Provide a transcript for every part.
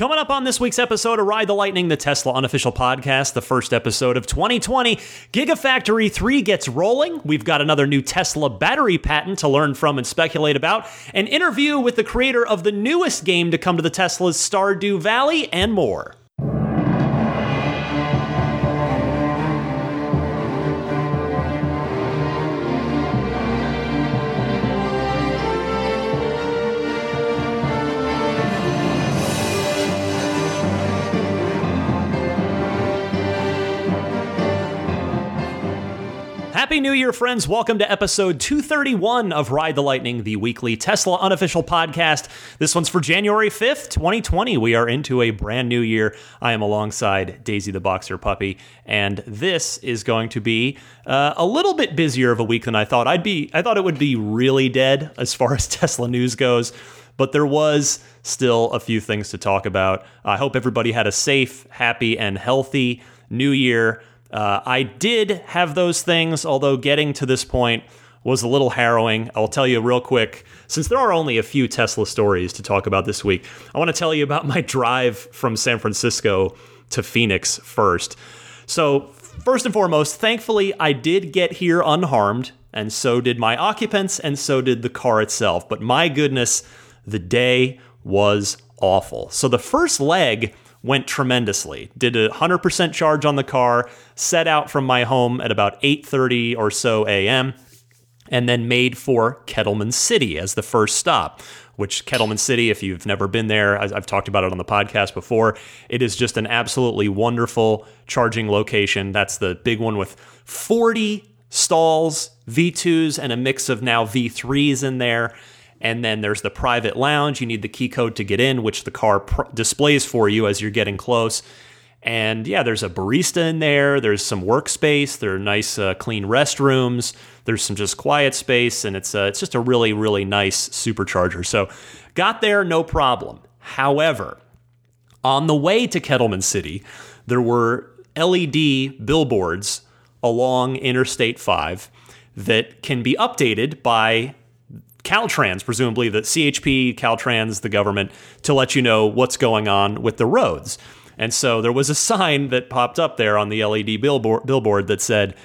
Coming up on this week's episode of Ride the Lightning, the Tesla unofficial podcast, the first episode of 2020, Gigafactory 3 gets rolling. We've got another new Tesla battery patent to learn from and speculate about, an interview with the creator of the newest game to come to the Tesla's Stardew Valley, and more. New Year, friends. Welcome to episode 231 of Ride the Lightning, the weekly Tesla unofficial podcast. This one's for January 5th, 2020. We are into a brand new year. I am alongside Daisy the Boxer Puppy, and this is going to be uh, a little bit busier of a week than I thought. I'd be I thought it would be really dead as far as Tesla news goes, but there was still a few things to talk about. I hope everybody had a safe, happy, and healthy new year. Uh, I did have those things, although getting to this point was a little harrowing. I'll tell you real quick, since there are only a few Tesla stories to talk about this week, I want to tell you about my drive from San Francisco to Phoenix first. So, first and foremost, thankfully, I did get here unharmed, and so did my occupants, and so did the car itself. But my goodness, the day was awful. So, the first leg went tremendously. Did a 100% charge on the car, set out from my home at about 8:30 or so a.m. and then made for Kettleman City as the first stop. Which Kettleman City, if you've never been there, I've talked about it on the podcast before. It is just an absolutely wonderful charging location. That's the big one with 40 stalls, V2s, and a mix of now V3s in there. And then there's the private lounge. You need the key code to get in, which the car pr- displays for you as you're getting close. And yeah, there's a barista in there. There's some workspace. There are nice, uh, clean restrooms. There's some just quiet space, and it's uh, it's just a really, really nice supercharger. So, got there no problem. However, on the way to Kettleman City, there were LED billboards along Interstate 5 that can be updated by Caltrans, presumably the CHP, Caltrans, the government, to let you know what's going on with the roads. And so there was a sign that popped up there on the LED billboard, billboard that said,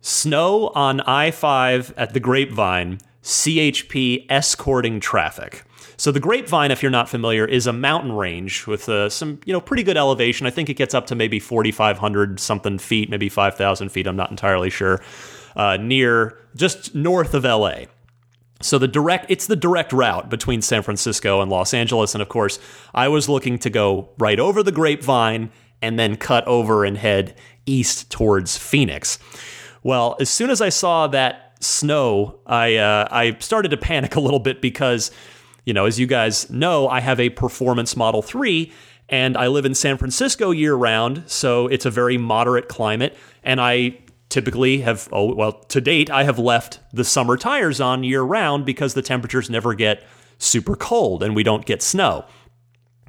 Snow on I 5 at the Grapevine, CHP escorting traffic. So the Grapevine, if you're not familiar, is a mountain range with uh, some you know pretty good elevation. I think it gets up to maybe 4,500 something feet, maybe 5,000 feet. I'm not entirely sure. Uh, near just north of LA. So the direct it's the direct route between San Francisco and Los Angeles and of course I was looking to go right over the grapevine and then cut over and head east towards Phoenix. Well, as soon as I saw that snow, I uh, I started to panic a little bit because you know, as you guys know, I have a performance Model 3 and I live in San Francisco year round, so it's a very moderate climate and I typically have oh well to date I have left the summer tires on year round because the temperatures never get super cold and we don't get snow.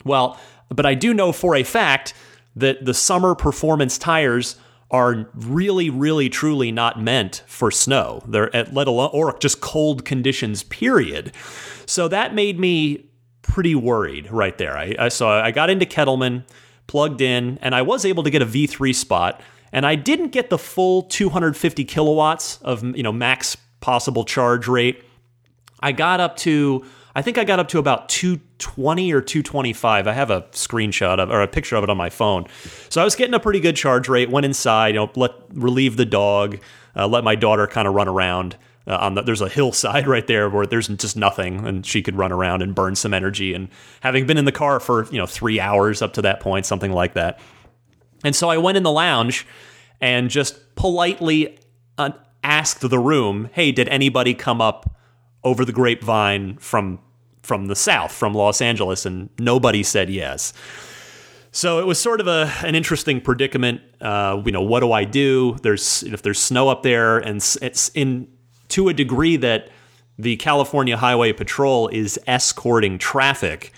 Well, but I do know for a fact that the summer performance tires are really really truly not meant for snow. They're at let alone or just cold conditions period. So that made me pretty worried right there. I, I so I got into Kettleman, plugged in, and I was able to get a V3 spot and I didn't get the full 250 kilowatts of you know max possible charge rate. I got up to I think I got up to about 220 or 225. I have a screenshot of or a picture of it on my phone. So I was getting a pretty good charge rate. Went inside, you know, let relieve the dog, uh, let my daughter kind of run around. Uh, on the, there's a hillside right there where there's just nothing, and she could run around and burn some energy. And having been in the car for you know three hours up to that point, something like that, and so I went in the lounge and just politely uh, asked the room, "Hey, did anybody come up over the grapevine from from the south, from Los Angeles?" And nobody said yes. So it was sort of a an interesting predicament. Uh, you know, what do I do? There's if there's snow up there, and it's in to a degree that the California Highway Patrol is escorting traffic.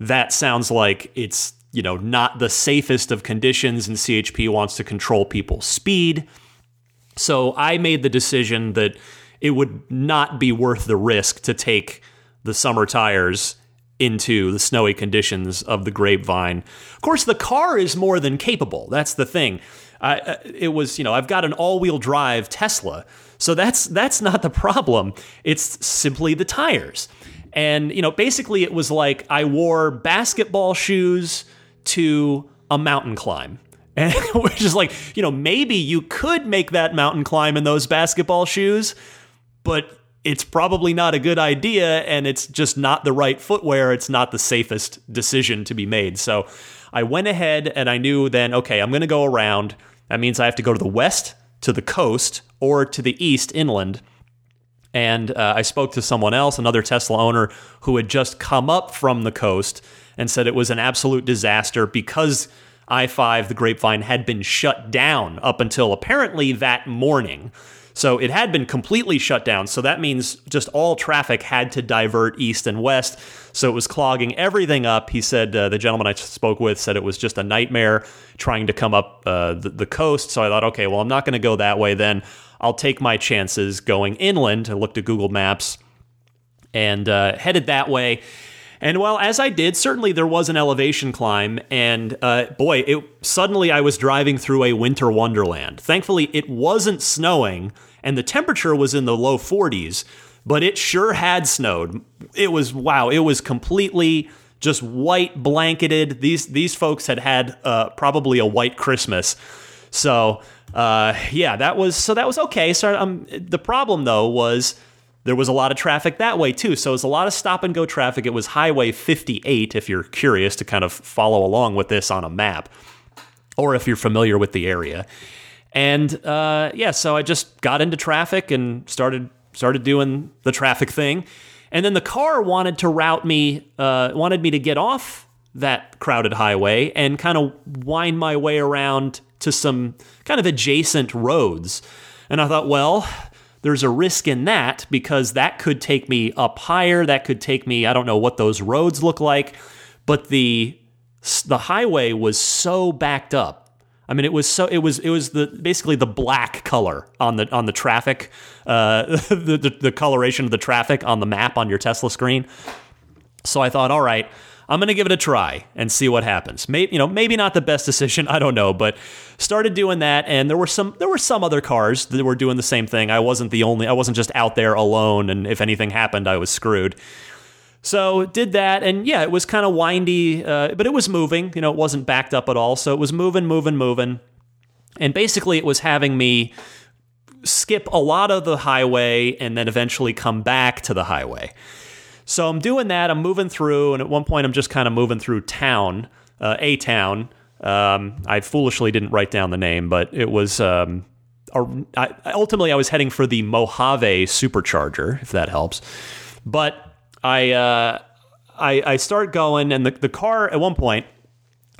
That sounds like it's you know, not the safest of conditions, and CHP wants to control people's speed. So I made the decision that it would not be worth the risk to take the summer tires into the snowy conditions of the grapevine. Of course, the car is more than capable. That's the thing. Uh, it was, you know, I've got an all-wheel drive Tesla, so that's that's not the problem. It's simply the tires. And you know, basically, it was like I wore basketball shoes to a mountain climb. And which is like, you know, maybe you could make that mountain climb in those basketball shoes, but it's probably not a good idea and it's just not the right footwear. It's not the safest decision to be made. So I went ahead and I knew then, okay, I'm going to go around. That means I have to go to the west, to the coast, or to the east, inland. And uh, I spoke to someone else, another Tesla owner, who had just come up from the coast and said it was an absolute disaster because I 5, the Grapevine, had been shut down up until apparently that morning. So it had been completely shut down. So that means just all traffic had to divert east and west. So it was clogging everything up. He said, uh, the gentleman I spoke with said it was just a nightmare trying to come up uh, the, the coast. So I thought, okay, well, I'm not going to go that way then. I'll take my chances going inland. I looked at Google Maps and uh, headed that way. And well, as I did, certainly there was an elevation climb, and uh, boy, it suddenly I was driving through a winter wonderland. Thankfully, it wasn't snowing, and the temperature was in the low 40s, but it sure had snowed. It was wow, it was completely just white blanketed. These these folks had had uh, probably a white Christmas, so uh, yeah, that was so that was okay. So um, the problem though was there was a lot of traffic that way too. So it was a lot of stop and go traffic. It was Highway 58, if you're curious to kind of follow along with this on a map, or if you're familiar with the area. And uh, yeah, so I just got into traffic and started started doing the traffic thing. And then the car wanted to route me, uh, wanted me to get off that crowded highway and kind of wind my way around to some kind of adjacent roads. And I thought, well, there's a risk in that because that could take me up higher. That could take me, I don't know what those roads look like, but the the highway was so backed up. I mean, it was so it was it was the basically the black color on the on the traffic, uh, the, the the coloration of the traffic on the map on your Tesla screen. So I thought, all right, I'm going to give it a try and see what happens. Maybe you know, maybe not the best decision, I don't know, but started doing that and there were some there were some other cars that were doing the same thing. I wasn't the only I wasn't just out there alone and if anything happened, I was screwed. So did that, and yeah, it was kind of windy, uh, but it was moving. You know, it wasn't backed up at all, so it was moving, moving, moving, and basically, it was having me skip a lot of the highway and then eventually come back to the highway. So I'm doing that. I'm moving through, and at one point, I'm just kind of moving through town, uh, a town. Um, I foolishly didn't write down the name, but it was. Um, I, ultimately, I was heading for the Mojave supercharger, if that helps. But I, uh, I, I start going, and the, the car at one point,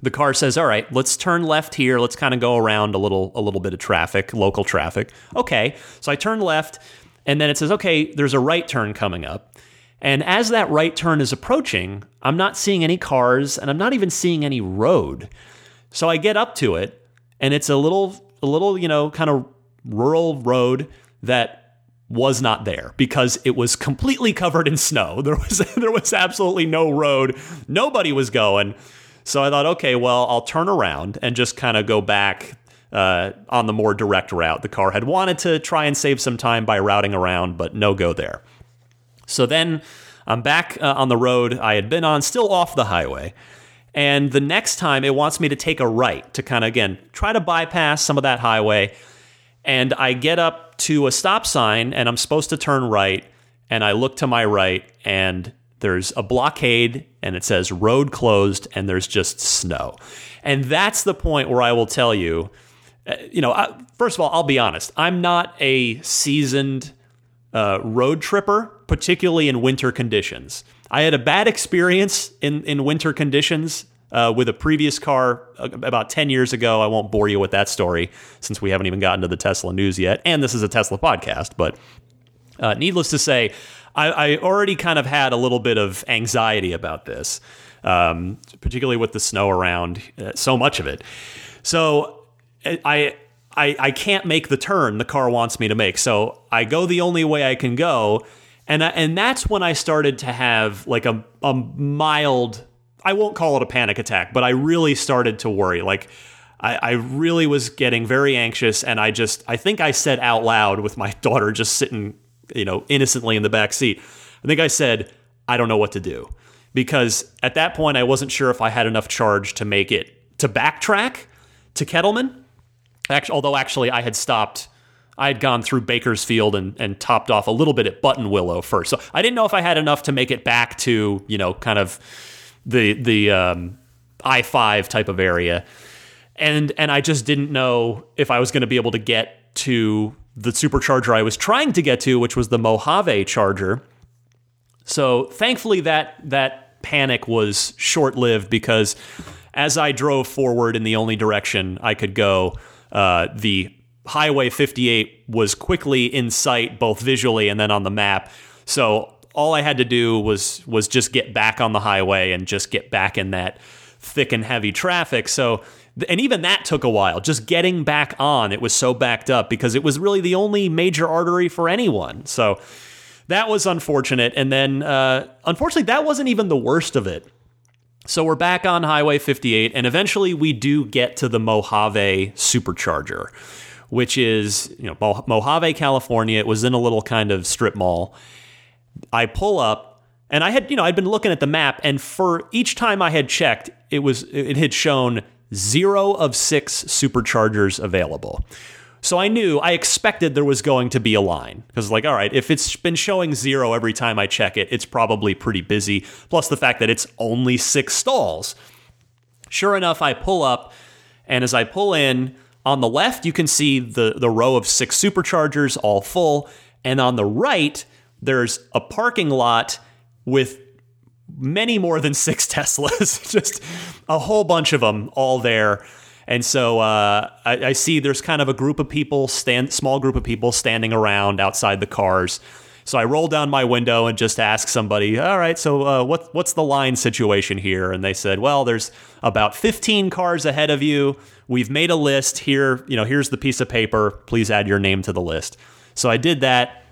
the car says, "All right, let's turn left here. Let's kind of go around a little, a little bit of traffic, local traffic." Okay, so I turn left, and then it says, "Okay, there's a right turn coming up." And as that right turn is approaching, I'm not seeing any cars and I'm not even seeing any road. So I get up to it and it's a little a little, you know, kind of rural road that was not there because it was completely covered in snow. There was there was absolutely no road. Nobody was going. So I thought, okay, well, I'll turn around and just kind of go back uh, on the more direct route. The car had wanted to try and save some time by routing around, but no go there. So then I'm back uh, on the road I had been on, still off the highway. And the next time it wants me to take a right to kind of, again, try to bypass some of that highway. And I get up to a stop sign and I'm supposed to turn right. And I look to my right and there's a blockade and it says road closed and there's just snow. And that's the point where I will tell you, uh, you know, I, first of all, I'll be honest, I'm not a seasoned uh, road tripper, particularly in winter conditions. I had a bad experience in, in winter conditions uh, with a previous car uh, about 10 years ago. I won't bore you with that story since we haven't even gotten to the Tesla news yet. And this is a Tesla podcast. But uh, needless to say, I, I, already kind of had a little bit of anxiety about this, um, particularly with the snow around, uh, so much of it. So I I, I can't make the turn the car wants me to make. So I go the only way I can go. And I, and that's when I started to have like a a mild. I won't call it a panic attack, but I really started to worry. Like I, I really was getting very anxious, and I just I think I said out loud with my daughter just sitting, you know, innocently in the back seat. I think I said, I don't know what to do because at that point I wasn't sure if I had enough charge to make it to backtrack to Kettleman. Actually, although actually I had stopped, I had gone through Bakersfield and, and topped off a little bit at Buttonwillow first. So I didn't know if I had enough to make it back to you know kind of the the um, I five type of area, and and I just didn't know if I was going to be able to get to the supercharger I was trying to get to, which was the Mojave charger. So thankfully that that panic was short lived because as I drove forward in the only direction I could go, uh, the Highway 58 was quickly in sight, both visually and then on the map. So all I had to do was was just get back on the highway and just get back in that thick and heavy traffic. So and even that took a while. Just getting back on, it was so backed up because it was really the only major artery for anyone. So that was unfortunate. And then, uh, unfortunately, that wasn't even the worst of it. So we're back on Highway 58, and eventually we do get to the Mojave Supercharger, which is you know Mojave, California. It was in a little kind of strip mall. I pull up, and I had you know I'd been looking at the map, and for each time I had checked, it was it had shown zero of six superchargers available. So I knew, I expected there was going to be a line because, like, all right, if it's been showing zero every time I check it, it's probably pretty busy. Plus the fact that it's only six stalls. Sure enough, I pull up, and as I pull in, on the left, you can see the, the row of six superchargers all full. And on the right, there's a parking lot with many more than six Teslas, just a whole bunch of them all there. And so uh, I, I, see there's kind of a group of people, stand, small group of people standing around outside the cars. So I roll down my window and just ask somebody, "All right, so uh, what, what's the line situation here?" And they said, "Well, there's about 15 cars ahead of you. We've made a list here. You know, here's the piece of paper. Please add your name to the list." So I did that.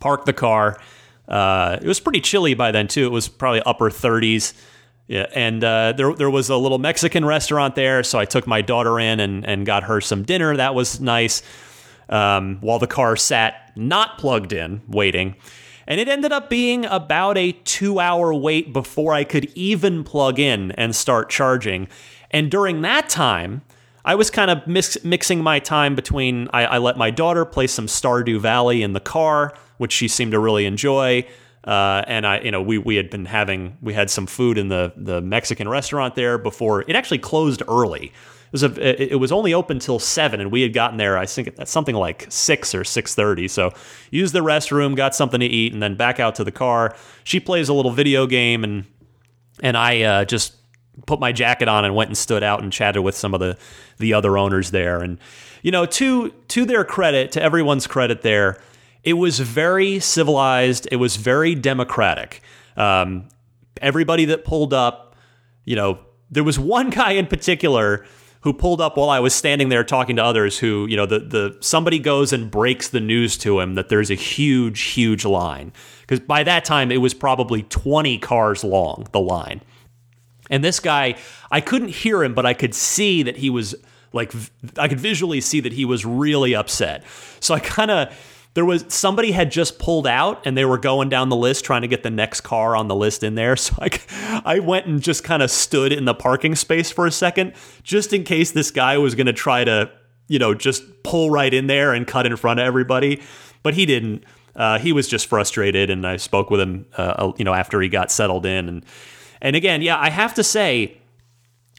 Parked the car. Uh, it was pretty chilly by then too. It was probably upper 30s. Yeah, and uh, there there was a little Mexican restaurant there, so I took my daughter in and and got her some dinner. That was nice. Um, while the car sat not plugged in, waiting. And it ended up being about a two hour wait before I could even plug in and start charging. And during that time, I was kind of mix- mixing my time between I, I let my daughter play some Stardew Valley in the car, which she seemed to really enjoy. Uh, and I, you know, we we had been having we had some food in the the Mexican restaurant there before it actually closed early. It was a, it was only open till seven, and we had gotten there. I think that's something like six or six thirty. So used the restroom, got something to eat, and then back out to the car. She plays a little video game, and and I uh, just put my jacket on and went and stood out and chatted with some of the the other owners there. And you know, to to their credit, to everyone's credit, there it was very civilized. It was very democratic. Um, everybody that pulled up, you know, there was one guy in particular who pulled up while I was standing there talking to others who, you know, the the somebody goes and breaks the news to him that there's a huge huge line because by that time it was probably 20 cars long the line. And this guy, I couldn't hear him but I could see that he was like I could visually see that he was really upset. So I kind of there was somebody had just pulled out and they were going down the list trying to get the next car on the list in there. So I, I went and just kind of stood in the parking space for a second, just in case this guy was going to try to, you know, just pull right in there and cut in front of everybody. But he didn't. Uh, he was just frustrated, and I spoke with him, uh, you know, after he got settled in. And and again, yeah, I have to say,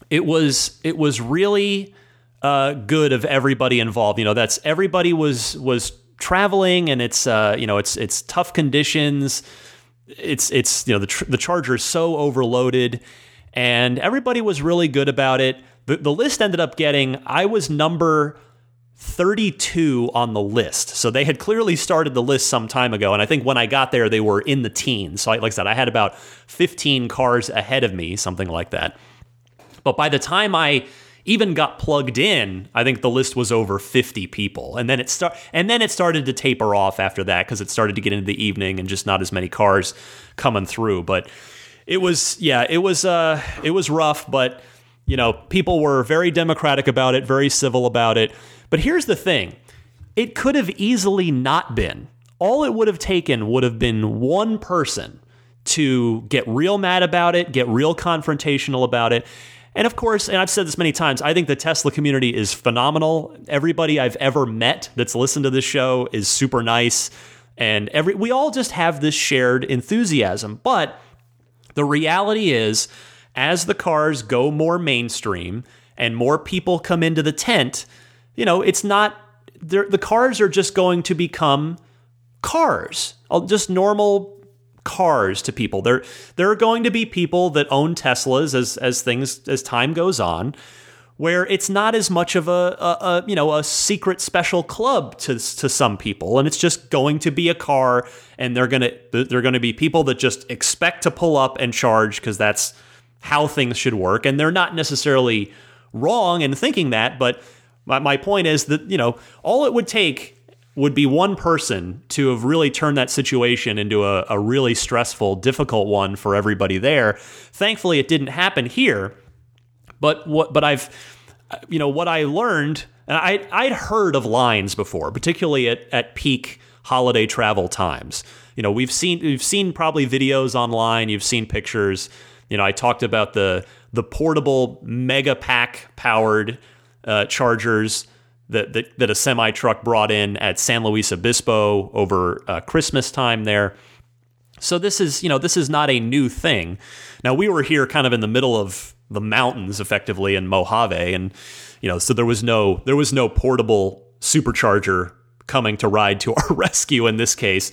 it was it was really uh, good of everybody involved. You know, that's everybody was was traveling and it's uh, you know it's it's tough conditions. It's it's you know the tr- the charger is so overloaded, and everybody was really good about it. The, the list ended up getting I was number 32 on the list. So they had clearly started the list some time ago. And I think when I got there, they were in the teens. So, I, like I said, I had about 15 cars ahead of me, something like that. But by the time I even got plugged in, I think the list was over 50 people. And then it start and then it started to taper off after that because it started to get into the evening and just not as many cars coming through. But it was yeah, it was uh it was rough, but you know, people were very democratic about it, very civil about it. But here's the thing. It could have easily not been. All it would have taken would have been one person to get real mad about it, get real confrontational about it. And of course, and I've said this many times, I think the Tesla community is phenomenal. Everybody I've ever met that's listened to this show is super nice. And every we all just have this shared enthusiasm. But the reality is, as the cars go more mainstream and more people come into the tent, you know, it's not the cars are just going to become cars, uh, just normal cars to people. There there are going to be people that own Teslas as as things as time goes on where it's not as much of a, a, a, you know a secret special club to to some people and it's just going to be a car and they're going to they're to be people that just expect to pull up and charge because that's how things should work and they're not necessarily wrong in thinking that but my, my point is that you know all it would take would be one person to have really turned that situation into a, a really stressful, difficult one for everybody there. Thankfully, it didn't happen here. But what? But I've, you know, what I learned, and I I'd heard of lines before, particularly at at peak holiday travel times. You know, we've seen we've seen probably videos online. You've seen pictures. You know, I talked about the the portable Megapack powered uh, chargers that, that, that a semi truck brought in at San Luis Obispo over uh, Christmas time there. So this is, you know, this is not a new thing. Now we were here kind of in the middle of the mountains effectively in Mojave and you know, so there was no there was no portable supercharger coming to ride to our rescue in this case.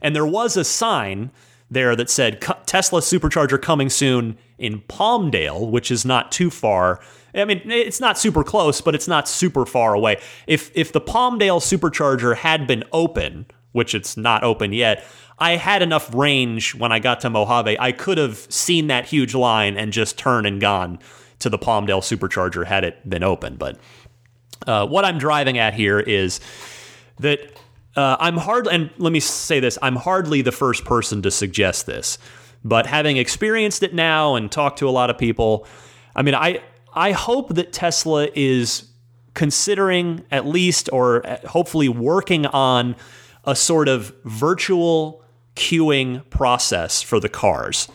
And there was a sign there that said Tesla supercharger coming soon in Palmdale, which is not too far I mean, it's not super close, but it's not super far away. If if the Palmdale supercharger had been open, which it's not open yet, I had enough range when I got to Mojave. I could have seen that huge line and just turned and gone to the Palmdale supercharger had it been open. But uh, what I'm driving at here is that uh, I'm hard, and let me say this: I'm hardly the first person to suggest this, but having experienced it now and talked to a lot of people, I mean, I I hope that Tesla is considering at least or hopefully working on a sort of virtual queuing process for the cars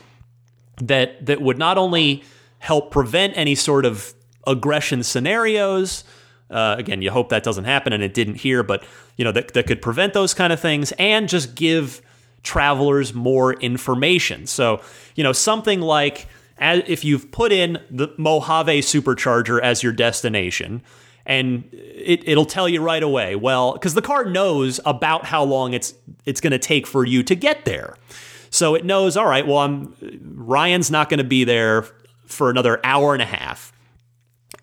that that would not only help prevent any sort of aggression scenarios uh, again you hope that doesn't happen and it didn't here but you know that, that could prevent those kind of things and just give travelers more information. So you know something like as, if you've put in the Mojave supercharger as your destination, and it, it'll tell you right away. Well, because the car knows about how long it's it's going to take for you to get there, so it knows. All right, well, I'm Ryan's not going to be there for another hour and a half,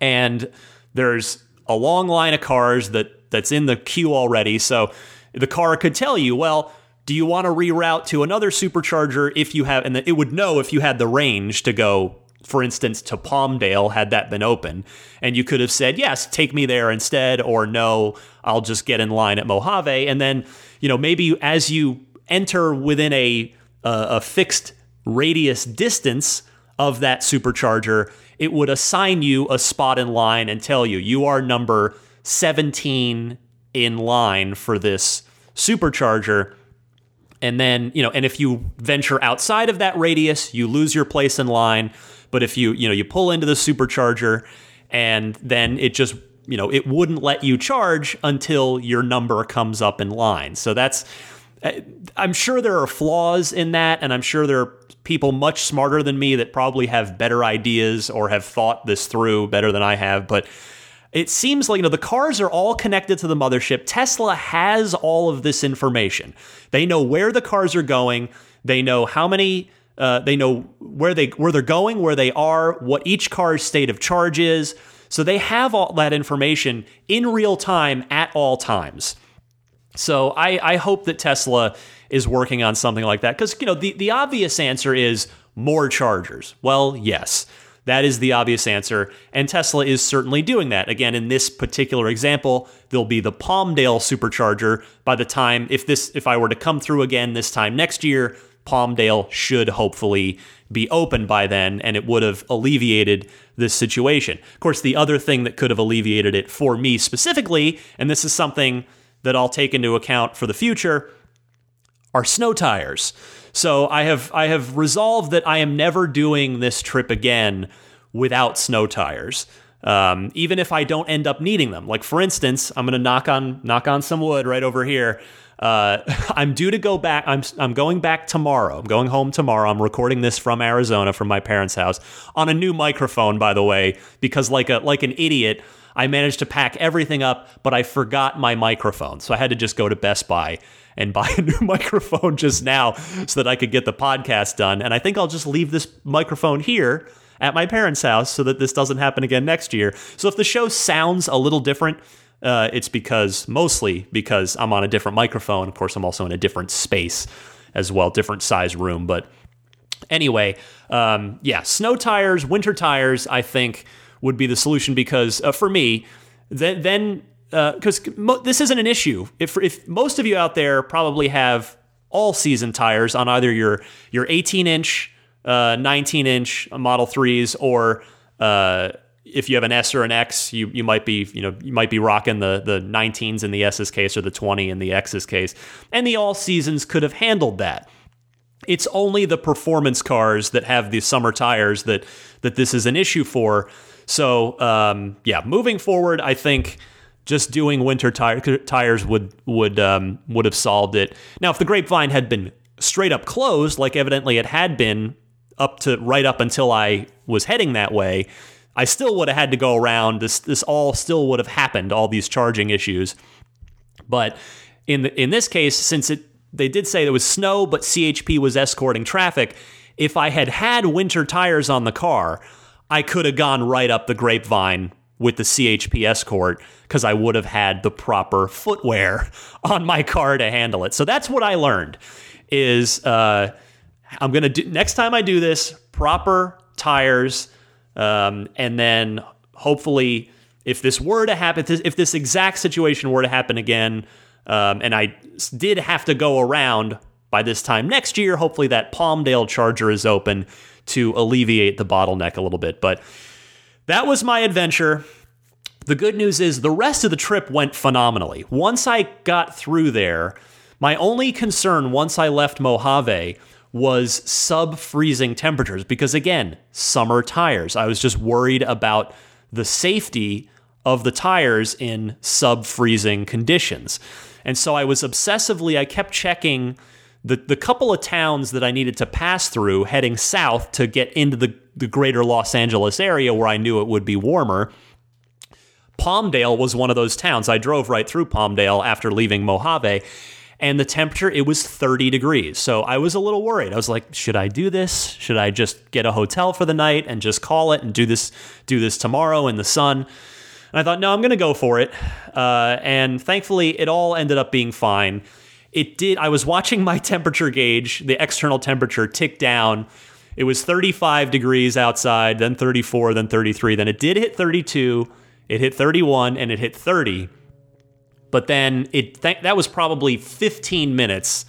and there's a long line of cars that that's in the queue already. So the car could tell you, well, do you want to reroute to another supercharger if you have, and it would know if you had the range to go, for instance, to Palmdale had that been open. And you could have said, yes, take me there instead, or no, I'll just get in line at Mojave. And then, you know, maybe as you enter within a, a fixed radius distance of that supercharger, it would assign you a spot in line and tell you, you are number 17 in line for this supercharger and then, you know, and if you venture outside of that radius, you lose your place in line. But if you, you know, you pull into the supercharger and then it just, you know, it wouldn't let you charge until your number comes up in line. So that's, uh, I'm sure there are flaws in that, and I'm sure there are people much smarter than me that probably have better ideas or have thought this through better than I have. But it seems like you know the cars are all connected to the mothership. Tesla has all of this information. They know where the cars are going. They know how many. Uh, they know where they where they're going, where they are, what each car's state of charge is. So they have all that information in real time at all times. So I, I hope that Tesla is working on something like that because you know the, the obvious answer is more chargers. Well, yes That is the obvious answer, and Tesla is certainly doing that. Again, in this particular example, there'll be the Palmdale supercharger by the time if this if I were to come through again this time next year, Palmdale should hopefully be open by then and it would have alleviated this situation. Of course, the other thing that could have alleviated it for me specifically, and this is something that I'll take into account for the future, are snow tires. So I have I have resolved that I am never doing this trip again without snow tires. Um, even if I don't end up needing them. Like for instance, I'm gonna knock on knock on some wood right over here. Uh, I'm due to go back. I'm I'm going back tomorrow. I'm going home tomorrow. I'm recording this from Arizona from my parents' house on a new microphone, by the way, because like a like an idiot, I managed to pack everything up, but I forgot my microphone, so I had to just go to Best Buy and buy a new microphone just now so that I could get the podcast done. And I think I'll just leave this microphone here at my parents' house so that this doesn't happen again next year. So if the show sounds a little different, uh, it's because mostly because I'm on a different microphone. Of course, I'm also in a different space as well, different size room. But anyway, um, yeah, snow tires, winter tires, I think would be the solution because uh, for me, th- then because uh, mo- this isn't an issue. If if most of you out there probably have all season tires on either your your 18 inch, uh, 19 inch Model Threes, or uh, if you have an S or an X, you you might be you know you might be rocking the the 19s in the S's case or the 20 in the X's case, and the all seasons could have handled that. It's only the performance cars that have the summer tires that that this is an issue for. So um, yeah, moving forward, I think just doing winter tire, tires would would um, would have solved it. Now, if the grapevine had been straight up closed, like evidently it had been up to right up until I was heading that way, I still would have had to go around. This this all still would have happened. All these charging issues, but in the, in this case, since it they did say there was snow, but CHP was escorting traffic. If I had had winter tires on the car, I could have gone right up the grapevine with the CHP Escort because I would have had the proper footwear on my car to handle it. So that's what I learned is uh, I'm gonna do next time I do this proper tires, um, and then hopefully if this were to happen, if this exact situation were to happen again, um, and I did have to go around by this time next year, hopefully that Palmdale charger is open to alleviate the bottleneck a little bit, but that was my adventure. The good news is the rest of the trip went phenomenally. Once I got through there, my only concern once I left Mojave was sub freezing temperatures because, again, summer tires. I was just worried about the safety of the tires in sub freezing conditions. And so I was obsessively, I kept checking the, the couple of towns that I needed to pass through heading south to get into the, the greater Los Angeles area where I knew it would be warmer. Palmdale was one of those towns. I drove right through Palmdale after leaving Mojave, and the temperature it was 30 degrees. So I was a little worried. I was like, should I do this? Should I just get a hotel for the night and just call it and do this do this tomorrow in the sun? And I thought, no, I'm going to go for it. Uh, and thankfully, it all ended up being fine it did. I was watching my temperature gauge, the external temperature tick down. It was 35 degrees outside, then 34, then 33. Then it did hit 32, it hit 31, and it hit 30. But then it th- that was probably 15 minutes.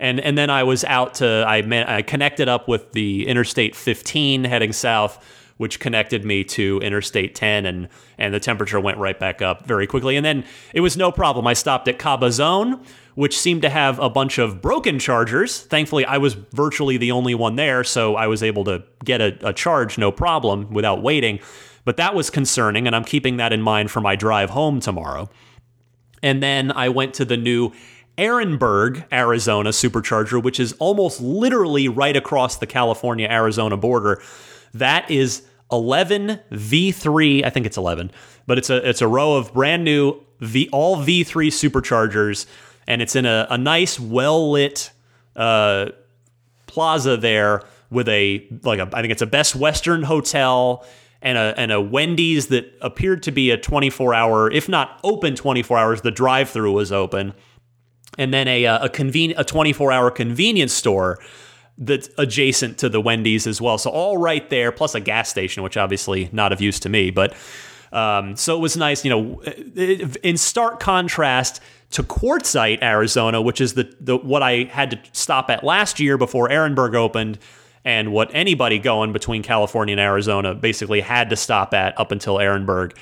And, and then I was out to, I, I connected up with the Interstate 15 heading south, which connected me to Interstate 10, and, and the temperature went right back up very quickly. And then it was no problem. I stopped at Cabazon, which seemed to have a bunch of broken chargers. Thankfully, I was virtually the only one there, so I was able to get a, a charge no problem without waiting. But that was concerning, and I'm keeping that in mind for my drive home tomorrow. And then I went to the new Ehrenberg, Arizona supercharger, which is almost literally right across the California Arizona border. That is 11 V3, I think it's 11, but it's a it's a row of brand new V all V3 superchargers and it's in a, a nice, well lit uh, plaza there with a like a I think it's a Best Western hotel and a and a Wendy's that appeared to be a 24 hour, if not open 24 hours. The drive through was open, and then a a conven- a 24 hour convenience store. that's adjacent to the Wendy's as well. So all right there, plus a gas station, which obviously not of use to me, but um, so it was nice, you know, in stark contrast to Quartzsite, Arizona, which is the, the what I had to stop at last year before Ehrenberg opened, and what anybody going between California and Arizona basically had to stop at up until Ehrenberg.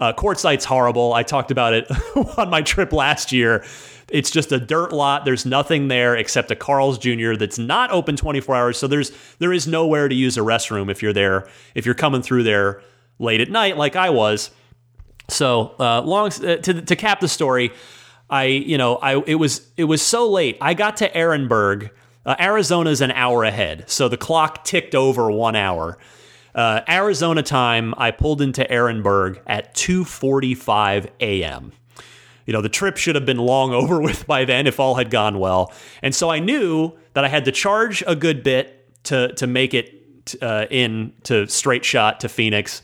Uh, Quartzsite's horrible. I talked about it on my trip last year. It's just a dirt lot. There's nothing there except a Carl's Jr. that's not open 24 hours. So there's there is nowhere to use a restroom if you're there if you're coming through there late at night like I was. So uh, long uh, to to cap the story, I you know I it was it was so late. I got to Ehrenberg. Uh, Arizona's an hour ahead, so the clock ticked over one hour. Uh, Arizona time, I pulled into Ehrenberg at 2:45 a.m. You know, the trip should have been long over with by then if all had gone well. And so I knew that I had to charge a good bit to to make it uh, in to straight shot to Phoenix,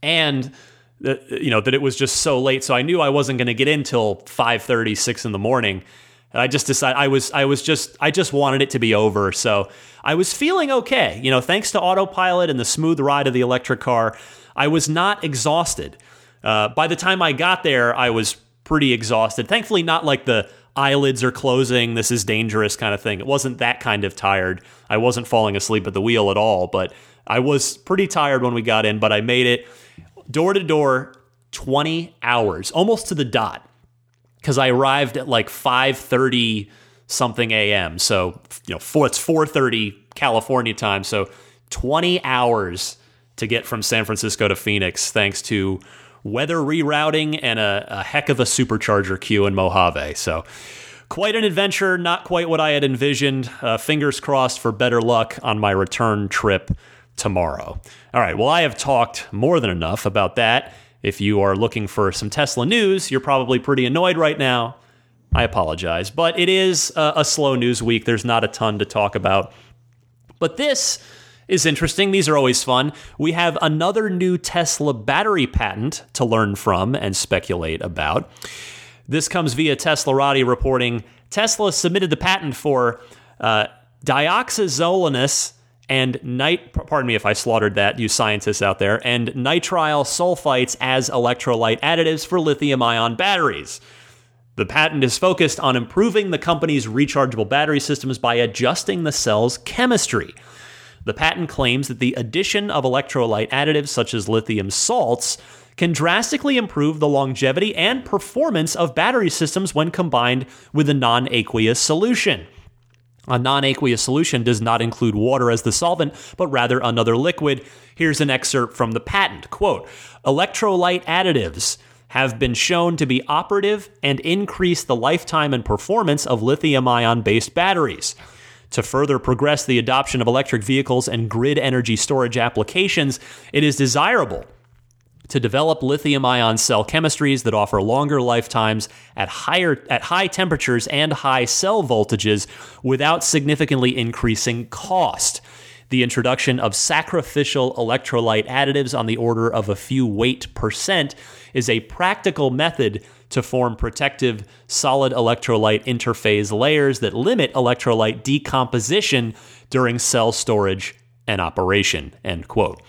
and that you know that it was just so late. So I knew I wasn't going to get in till 5:30, 6 in the morning. And I just decided I was I was just I just wanted it to be over. So I was feeling okay. You know, thanks to autopilot and the smooth ride of the electric car, I was not exhausted. Uh, by the time I got there, I was pretty exhausted. Thankfully, not like the eyelids are closing, this is dangerous kind of thing. It wasn't that kind of tired. I wasn't falling asleep at the wheel at all, but I was pretty tired when we got in, but I made it door to door 20 hours, almost to the dot because I arrived at like 5:30 something a.m. So you know, four, it's 4:30 California time. So 20 hours to get from San Francisco to Phoenix, thanks to weather rerouting and a, a heck of a supercharger queue in Mojave. So quite an adventure, not quite what I had envisioned. Uh, fingers crossed for better luck on my return trip tomorrow. All right, well, I have talked more than enough about that. If you are looking for some Tesla news, you're probably pretty annoyed right now. I apologize, but it is a, slow news week. There's not a ton to talk about. But this is interesting. These are always fun. We have another new Tesla battery patent to learn from and speculate about. This comes via Teslarati reporting Tesla submitted the patent for uh, dioxazolinous and nit pardon me if I slaughtered that, you scientists out there, and nitrile sulfites as electrolyte additives for lithium ion batteries. The patent is focused on improving the company's rechargeable battery systems by adjusting the cell's chemistry. The patent claims that the addition of electrolyte additives such as lithium salts can drastically improve the longevity and performance of battery systems when combined with a non aqueous solution. A non aqueous solution does not include water as the solvent, but rather another liquid. Here's an excerpt from the patent quote, Electrolyte additives have been shown to be operative and increase the lifetime and performance of lithium ion based batteries. To further progress the adoption of electric vehicles and grid energy storage applications, it is desirable to develop lithium ion cell chemistries that offer longer lifetimes at higher at high temperatures and high cell voltages without significantly increasing cost. The introduction of sacrificial electrolyte additives on the order of a few weight percent is a practical method to form protective solid electrolyte interphase layers that limit electrolyte decomposition during cell storage and operation. End quote.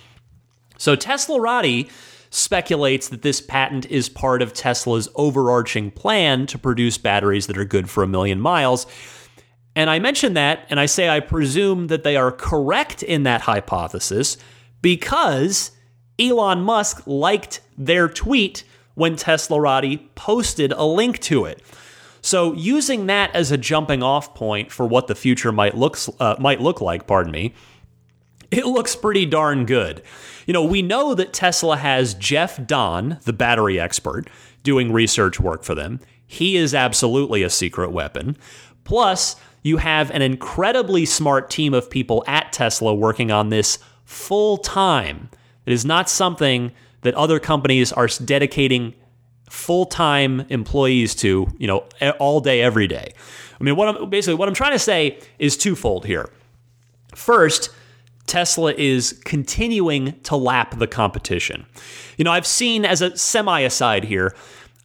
So Teslarati speculates that this patent is part of Tesla's overarching plan to produce batteries that are good for a million miles. And I mention that, and I say I presume that they are correct in that hypothesis because Elon Musk liked their tweet when Teslarati posted a link to it. So using that as a jumping off point for what the future might looks uh, might look like, pardon me, it looks pretty darn good. You know, we know that Tesla has Jeff Dahn, the battery expert, doing research work for them. He is absolutely a secret weapon. Plus, you have an incredibly smart team of people at Tesla working on this full time. It is not something that other companies are dedicating full-time employees to, you know, all day every day. I mean, what I'm basically what I'm trying to say is twofold here. First, Tesla is continuing to lap the competition. You know, I've seen, as a semi aside here,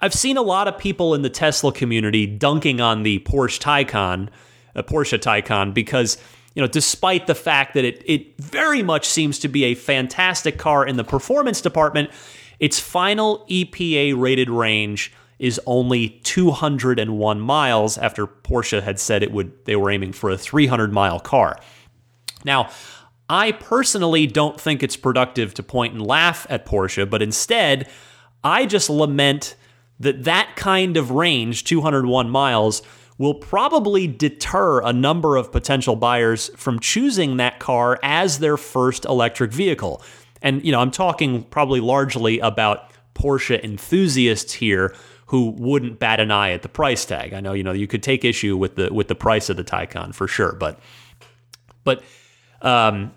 I've seen a lot of people in the Tesla community dunking on the Porsche Taycan, uh, Porsche Taycan, because you know, despite the fact that it it very much seems to be a fantastic car in the performance department, its final EPA rated range is only 201 miles after Porsche had said it would they were aiming for a 300 mile car. Now, I personally don't think it's productive to point and laugh at Porsche, but instead, I just lament that that kind of range, 201 miles, will probably deter a number of potential buyers from choosing that car as their first electric vehicle. And you know, I'm talking probably largely about Porsche enthusiasts here who wouldn't bat an eye at the price tag. I know, you know, you could take issue with the with the price of the Taycan for sure, but but um,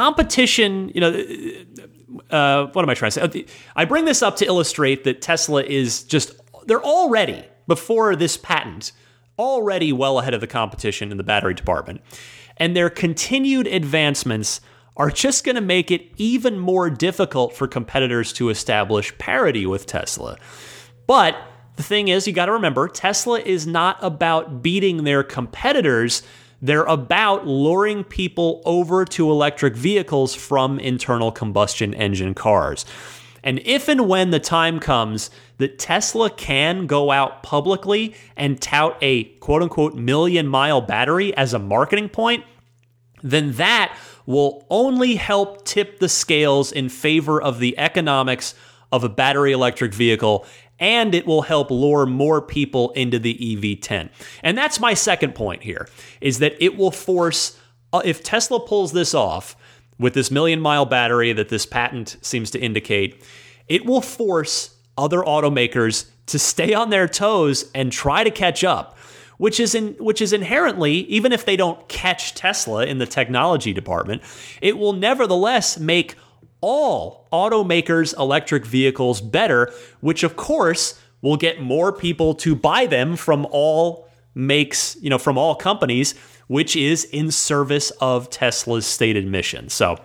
competition, you know, uh, what am I trying to say? I bring this up to illustrate that Tesla is just, they're already, before this patent, already well ahead of the competition in the battery department. And their continued advancements are just going to make it even more difficult for competitors to establish parity with Tesla. But the thing is, you got to remember, Tesla is not about beating their competitors. They're about luring people over to electric vehicles from internal combustion engine cars. And if and when the time comes that Tesla can go out publicly and tout a quote unquote million mile battery as a marketing point, then that will only help tip the scales in favor of the economics of a battery electric vehicle and it will help lure more people into the EV10. And that's my second point here is that it will force uh, if Tesla pulls this off with this million mile battery that this patent seems to indicate, it will force other automakers to stay on their toes and try to catch up which is in which is inherently even if they don't catch Tesla in the technology department it will nevertheless make all automakers' electric vehicles better, which of course will get more people to buy them from all makes, you know, from all companies, which is in service of Tesla's stated mission. So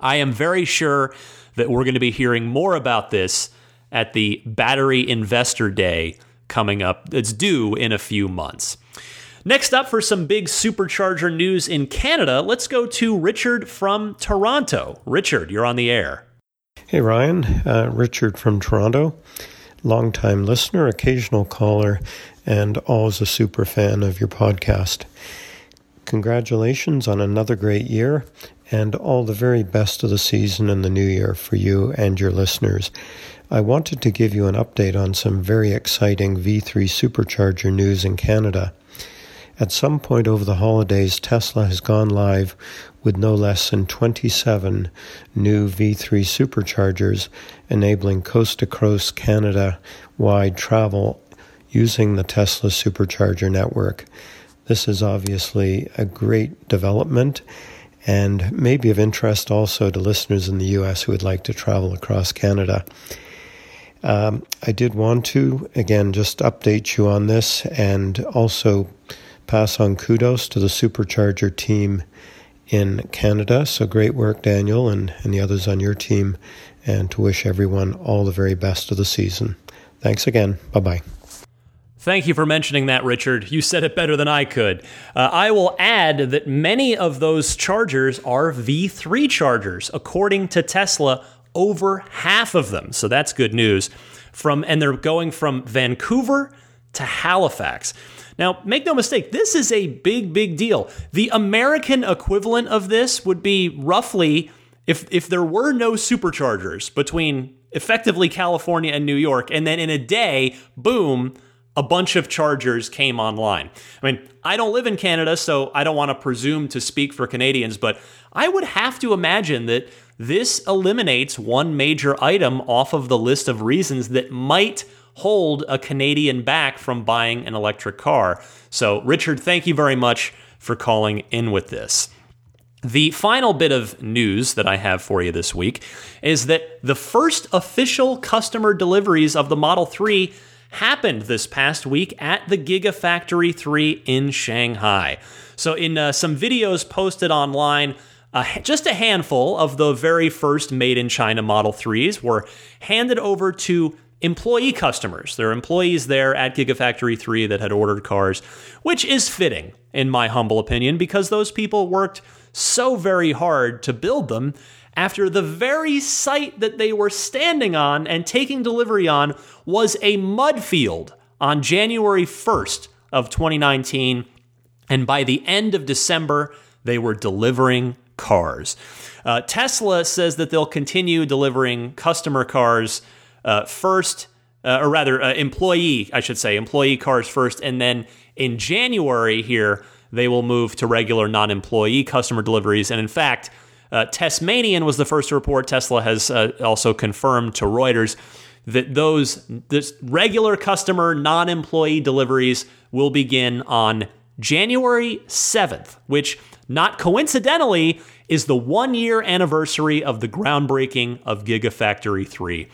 I am very sure that we're going to be hearing more about this at the Battery Investor Day coming up. It's due in a few months. Next up, for some big supercharger news in Canada, let's go to Richard from Toronto. Richard, you're on the air. Hey, Ryan. Uh, Richard from Toronto. Longtime listener, occasional caller, and always a super fan of your podcast. Congratulations on another great year and all the very best of the season and the new year for you and your listeners. I wanted to give you an update on some very exciting V3 supercharger news in Canada. At some point over the holidays, Tesla has gone live with no less than 27 new V3 superchargers, enabling coast to coast Canada wide travel using the Tesla supercharger network. This is obviously a great development and may be of interest also to listeners in the US who would like to travel across Canada. Um, I did want to, again, just update you on this and also pass on kudos to the supercharger team in Canada. So great work, Daniel, and, and the others on your team, and to wish everyone all the very best of the season. Thanks again. Bye bye. Thank you for mentioning that, Richard. You said it better than I could. Uh, I will add that many of those chargers are V3 chargers, according to Tesla, over half of them. So that's good news. From and they're going from Vancouver to Halifax. Now, make no mistake, this is a big, big deal. The American equivalent of this would be roughly if if there were no superchargers between effectively California and New York, and then in a day, boom, a bunch of chargers came online. I mean, I don't live in Canada, so I don't want to presume to speak for Canadians, but I would have to imagine that this eliminates one major item off of the list of reasons that might hold a Canadian back from buying an electric car. So, Richard, thank you very much for calling in with this. The final bit of news that I have for you this week is that the first official customer deliveries of the Model 3 happened this past week at the Gigafactory 3 in Shanghai. So, in uh, some videos posted online, uh, just a handful of the very first made in China Model 3s were handed over to employee customers. There are employees there at Gigafactory 3 that had ordered cars, which is fitting, in my humble opinion, because those people worked so very hard to build them after the very site that they were standing on and taking delivery on was a mud field on January 1st of 2019. And by the end of December, they were delivering cars. Uh, Tesla says that they'll continue delivering customer cars uh, first, uh, or rather, uh, employee, I should say, employee cars first. And then in January here, they will move to regular non employee customer deliveries. And in fact, uh, Tesmanian was the first to report. Tesla has uh, also confirmed to Reuters that those this regular customer non employee deliveries will begin on January 7th, which not coincidentally is the one year anniversary of the groundbreaking of Gigafactory 3.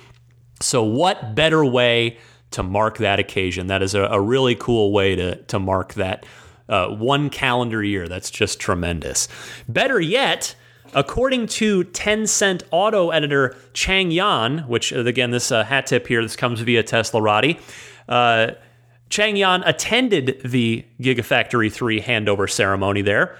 So, what better way to mark that occasion? That is a, a really cool way to, to mark that uh, one calendar year. That's just tremendous. Better yet, according to Tencent auto editor Chang Yan, which uh, again, this uh, hat tip here, this comes via Teslarati. Uh, Chang Yan attended the Gigafactory 3 handover ceremony there.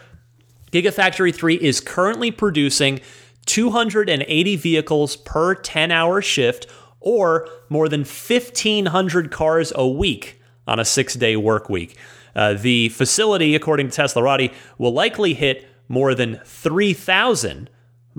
Gigafactory 3 is currently producing 280 vehicles per 10 hour shift or more than 1,500 cars a week on a six day work week. Uh, the facility, according to Tesla Teslarati, will likely hit more than 3,000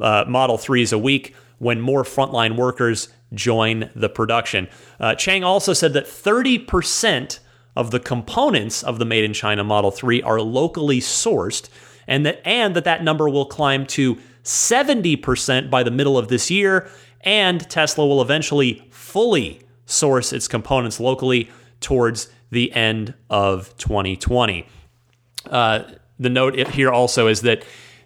uh, Model 3s a week when more frontline workers join the production. Uh, Chang also said that 30% of the components of the made in China Model 3 are locally sourced and that and that that number will climb to 70% by the middle of this year and Tesla will eventually fully source its components locally towards the end of 2020. Uh, the note here also is that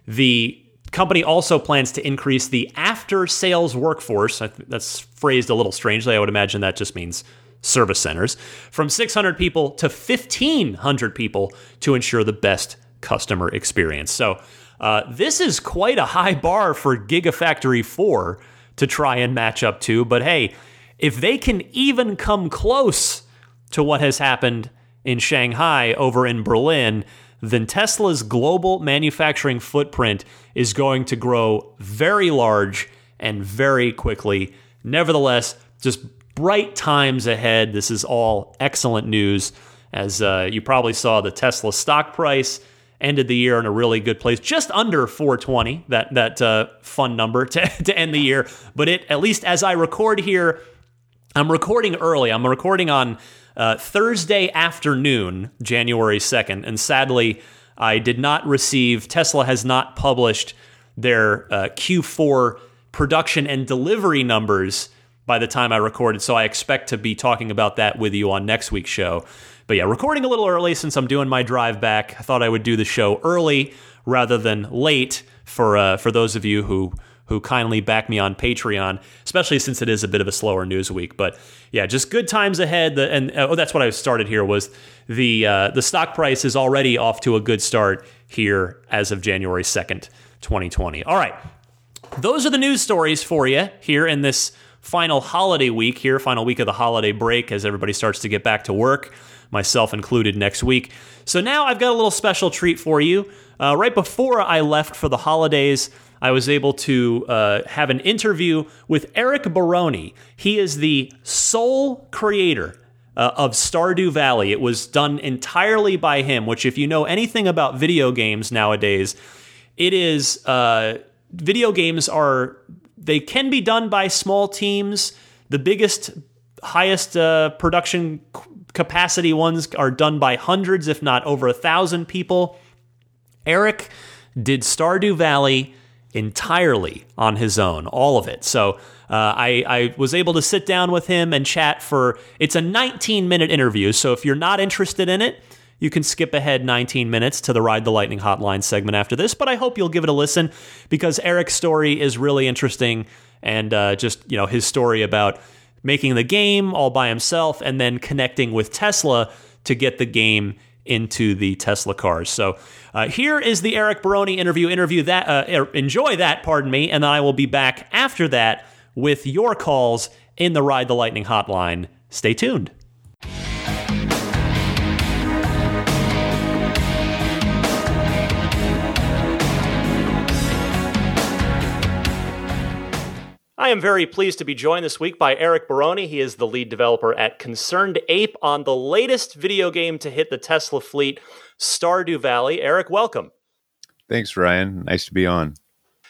the company also plans to increase the after sales workforce. That's phrased a little strangely. I would imagine that just means service centers from 600 people to 1,500 people to ensure the best customer experience. So, uh, this is quite a high bar for Gigafactory 4 to try and match up to. But hey, if they can even come close to what has happened in Shanghai over in Berlin, then Tesla's global manufacturing footprint is going to grow very large and very quickly. Nevertheless, just bright times ahead. This is all excellent news. As uh, you probably saw, the Tesla stock price ended the year in a really good place, just under 420. That that uh, fun number to, to end the year. But it at least as I record here, I'm recording early. I'm recording on uh, Thursday afternoon, January 2nd, and sadly, I did not receive. Tesla has not published their uh, Q4 production and delivery numbers by the time I recorded, so I expect to be talking about that with you on next week's show. But yeah, recording a little early since I'm doing my drive back. I thought I would do the show early rather than late for uh, for those of you who who kindly back me on Patreon, especially since it is a bit of a slower news week. But yeah, just good times ahead. And oh, that's what I started here was the uh, the stock price is already off to a good start here as of January second, 2020. All right, those are the news stories for you here in this final holiday week here, final week of the holiday break as everybody starts to get back to work myself included, next week. So now I've got a little special treat for you. Uh, right before I left for the holidays, I was able to uh, have an interview with Eric Barone. He is the sole creator uh, of Stardew Valley. It was done entirely by him, which, if you know anything about video games nowadays, it is uh, video games are they can be done by small teams. The biggest, highest uh, production capacity ones are done by hundreds, if not over a thousand people. Eric did Stardew Valley entirely on his own, all of it. So uh, I, I was able to sit down with him and chat for. It's a 19 minute interview, so if you're not interested in it, you can skip ahead 19 minutes to the Ride the Lightning hotline segment after this, but I hope you'll give it a listen because Eric's story is really interesting and uh, just, you know, his story about making the game all by himself and then connecting with Tesla to get the game into the Tesla cars. So uh, here is the Eric Barone interview. Interview that, uh, er, enjoy that, pardon me, and then I will be back after that with your calls in the Ride the Lightning hotline. Stay tuned. I am very pleased to be joined this week by Eric Barone. He is the lead developer at Concerned Ape on the latest video game to hit the Tesla fleet, Stardew Valley. Eric, welcome. Thanks, Ryan. Nice to be on.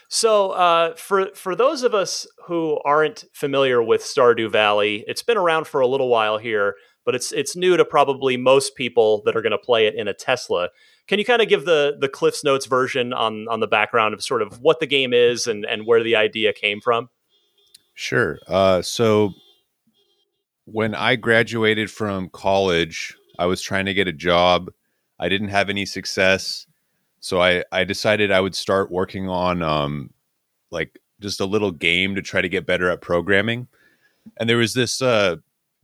So, uh, for for those of us who aren't familiar with Stardew Valley, it's been around for a little while here, but it's it's new to probably most people that are going to play it in a Tesla. Can you kind of give the the Cliff's Notes version on on the background of sort of what the game is and and where the idea came from? Sure. Uh, so when I graduated from college, I was trying to get a job. I didn't have any success, so I I decided I would start working on um like just a little game to try to get better at programming. And there was this uh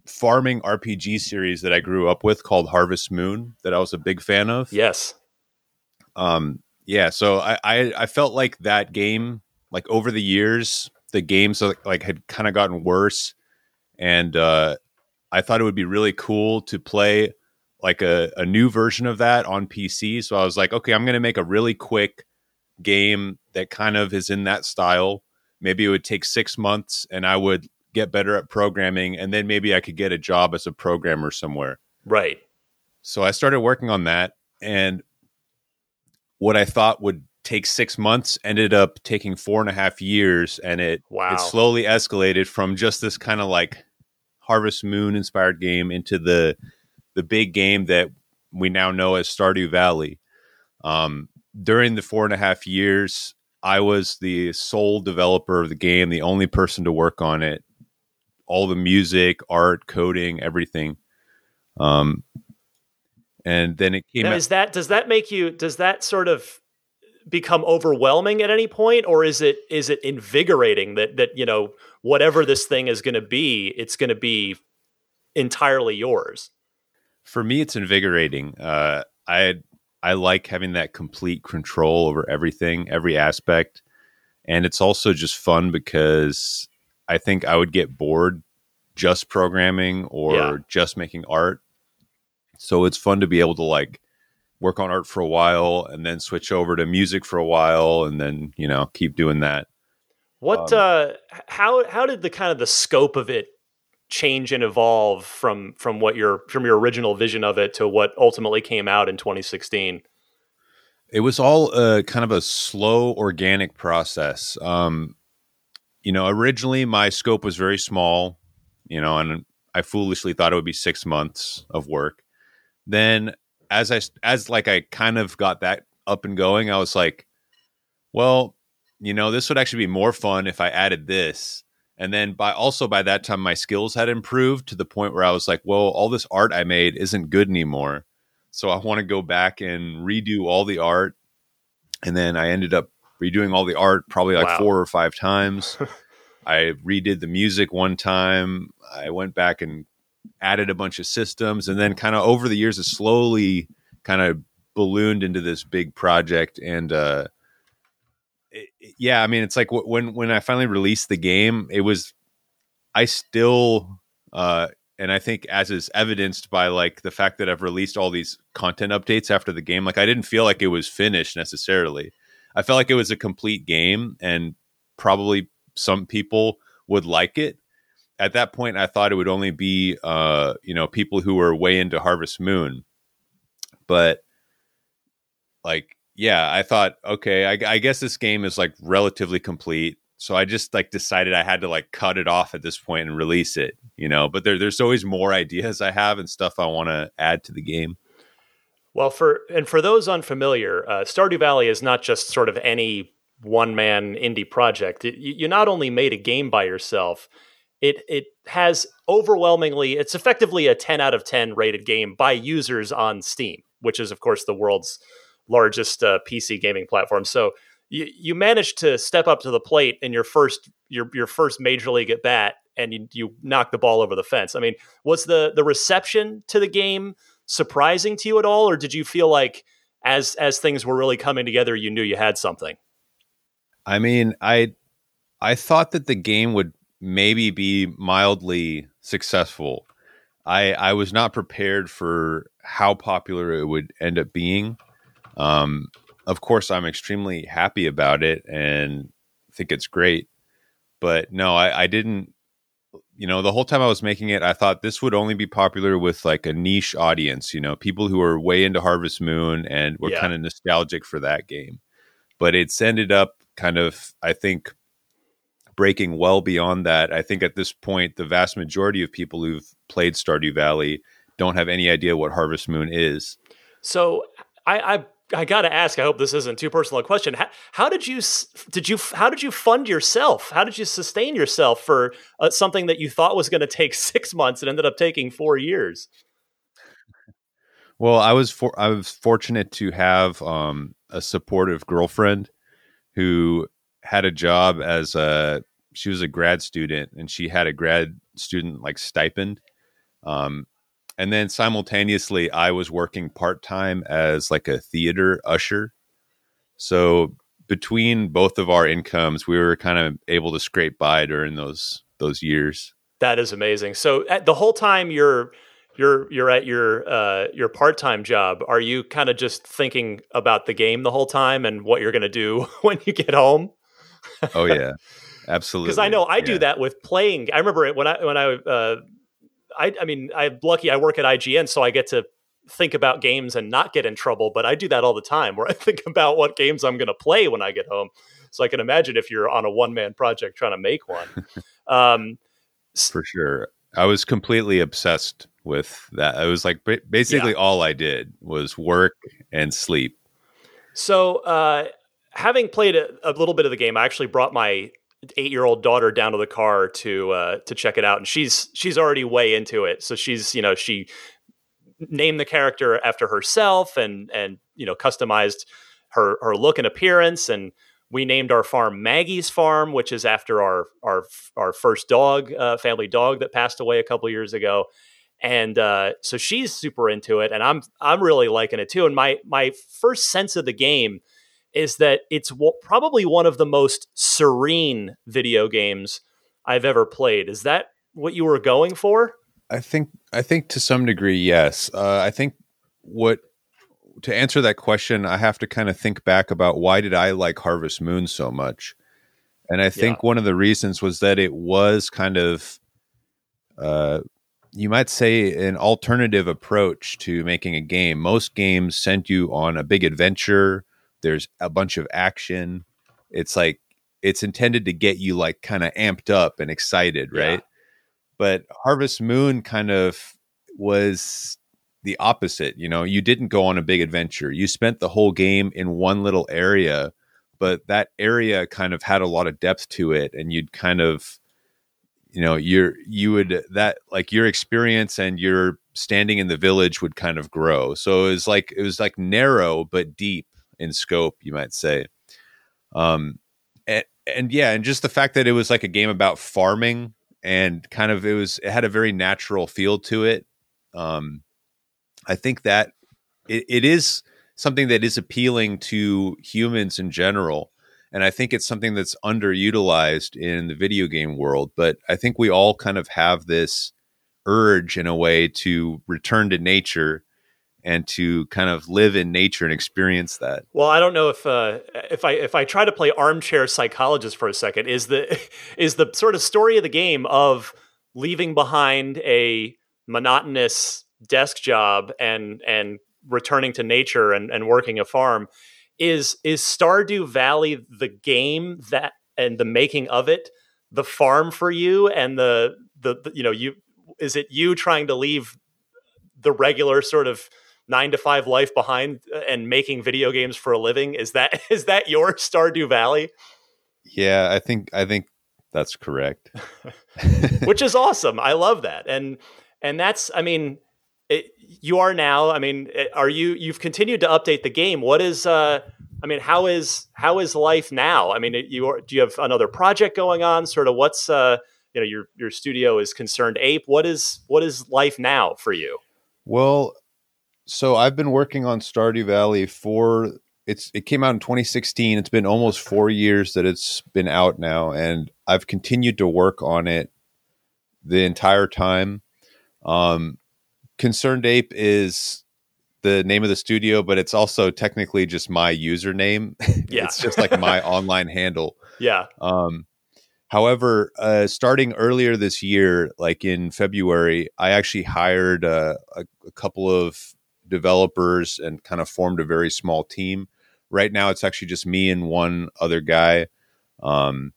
farming RPG series that I grew up with called Harvest Moon that I was a big fan of. Yes. Um yeah, so I I, I felt like that game like over the years the games like had kind of gotten worse, and uh, I thought it would be really cool to play like a, a new version of that on PC. So I was like, okay, I'm going to make a really quick game that kind of is in that style. Maybe it would take six months, and I would get better at programming, and then maybe I could get a job as a programmer somewhere. Right. So I started working on that, and what I thought would take six months ended up taking four and a half years and it wow. it slowly escalated from just this kind of like harvest moon inspired game into the the big game that we now know as stardew valley. Um, during the four and a half years i was the sole developer of the game the only person to work on it. All the music art coding everything. Um, and then it came now, out- is that does that make you does that sort of become overwhelming at any point or is it is it invigorating that that you know whatever this thing is going to be it's going to be entirely yours? For me it's invigorating. Uh i i like having that complete control over everything every aspect and it's also just fun because i think i would get bored just programming or yeah. just making art. So it's fun to be able to like work on art for a while and then switch over to music for a while and then you know keep doing that. What um, uh how how did the kind of the scope of it change and evolve from from what your from your original vision of it to what ultimately came out in 2016 it was all uh, kind of a slow organic process. Um you know originally my scope was very small you know and i foolishly thought it would be six months of work. Then as I as like I kind of got that up and going, I was like, well, you know, this would actually be more fun if I added this. And then by also by that time my skills had improved to the point where I was like, well, all this art I made isn't good anymore. So I want to go back and redo all the art. And then I ended up redoing all the art probably like wow. four or five times. I redid the music one time. I went back and added a bunch of systems, and then kind of over the years, it slowly kind of ballooned into this big project. And uh, it, yeah, I mean, it's like when when I finally released the game, it was I still. Uh, and I think as is evidenced by like the fact that I've released all these content updates after the game, like I didn't feel like it was finished necessarily. I felt like it was a complete game and probably some people would like it, at that point, I thought it would only be, uh, you know, people who were way into Harvest Moon. But like, yeah, I thought, okay, I, I guess this game is like relatively complete. So I just like decided I had to like cut it off at this point and release it, you know. But there, there's always more ideas I have and stuff I want to add to the game. Well, for and for those unfamiliar, uh, Stardew Valley is not just sort of any one man indie project. It, you not only made a game by yourself it it has overwhelmingly it's effectively a 10 out of 10 rated game by users on Steam, which is of course the world's largest uh, PC gaming platform. So you you managed to step up to the plate in your first your your first major league at bat and you you knocked the ball over the fence. I mean, was the the reception to the game surprising to you at all or did you feel like as as things were really coming together you knew you had something? I mean, I I thought that the game would maybe be mildly successful. I I was not prepared for how popular it would end up being. Um, of course, I'm extremely happy about it and think it's great. But no, I, I didn't. You know, the whole time I was making it, I thought this would only be popular with like a niche audience. You know, people who are way into Harvest Moon and were Yeah. kind of nostalgic for that game. But it's ended up kind of, I think, breaking well beyond that. I think at this point, the vast majority of people who've played Stardew Valley don't have any idea what Harvest Moon is. So I I, I got to ask. I hope this isn't too personal a question. How, how did you did you how did you fund yourself? How did you sustain yourself for uh, something that you thought was going to take six months and ended up taking four years? Well, I was for, I was fortunate to have um, a supportive girlfriend who had a job as a she was a grad student and she had a grad student like stipend. Um, and then simultaneously, I was working part time as like a theater usher. So between both of our incomes, we were kind of able to scrape by during those those years. That is amazing. So at the whole time you're you're you're at your uh, your part time job, are you kind of just thinking about the game the whole time and what you're going to do when you get home? Oh yeah, absolutely. because I know I do Yeah. that with playing. I remember it when I when I uh, I I mean I'm lucky I work at IGN, so I get to think about games and not get in trouble. But I do that all the time, where I think about what games I'm going to play when I get home. So I can imagine if you're on a one man project trying to make one. um, for sure. I was completely obsessed with that. I was like ba- basically all I did was work and sleep. So, uh, having played a, a little bit of the game, I actually brought my eight-year-old daughter down to the car to uh, to check it out, and she's she's already way into it. So she's you know she named the character after herself, and and you know customized her her look and appearance, and we named our farm Maggie's Farm, which is after our our our first dog, uh, family dog that passed away a couple years ago and uh, so she's super into it, and I'm I'm really liking it too. And my my first sense of the game is that it's w- probably one of the most serene video games I've ever played. Is that what you were going for? I think I think to some degree, yes. Uh, I think what to answer that question, I have to kind of think back about why did I like Harvest Moon so much, and I think one of the reasons was that it was kind of, uh, you might say, an alternative approach to making a game. Most games send you on a big adventure. There's a bunch of action. It's like it's intended to get you like kind of amped up and excited, Yeah. right? But Harvest Moon kind of was the opposite. You know, you didn't go on a big adventure. You spent the whole game in one little area, but that area kind of had a lot of depth to it, and you'd kind of, you know, you're you would that like your experience and your standing in the village would kind of grow. So it was like it was like narrow but deep in scope, you might say. Um, and, and yeah, and just the fact that it was like a game about farming and kind of it was it had a very natural feel to it. Um, I think that it, it is something that is appealing to humans in general. And I think it's something that's underutilized in the video game world. But I think we all kind of have this urge in a way to return to nature and to kind of live in nature and experience that. Well, I don't know if uh, if I if I try to play armchair psychologist for a second, is the is the sort of story of the game of leaving behind a monotonous desk job and and returning to nature and, and working a farm is is Stardew Valley the game that and the making of it the farm for you and the the, the you know you is it you trying to leave the regular sort of nine to five life behind uh, and making video games for a living is that is that your stardew valley? Yeah, I think I think that's correct. which is awesome. I love that. And and that's i mean it, you are now i mean are you you've continued to update the game. What is uh i mean how is how is life now? I mean you are, do you have another project going on? Sort of what's uh you know your your studio is concerned. Ape what is what is life now for you? Well, so I've been working on Stardew Valley for it's it came out in 2016. It's been almost four years that it's been out now, and I've continued to work on it the entire time. Um, Concerned Ape is the name of the studio, but it's also technically just my username. Yeah. it's just like my online handle. Yeah. Um, however, uh, starting earlier this year, like in February, I actually hired uh, a, a couple of developers and kind of formed a very small team. Right now, it's actually just me and one other guy, um,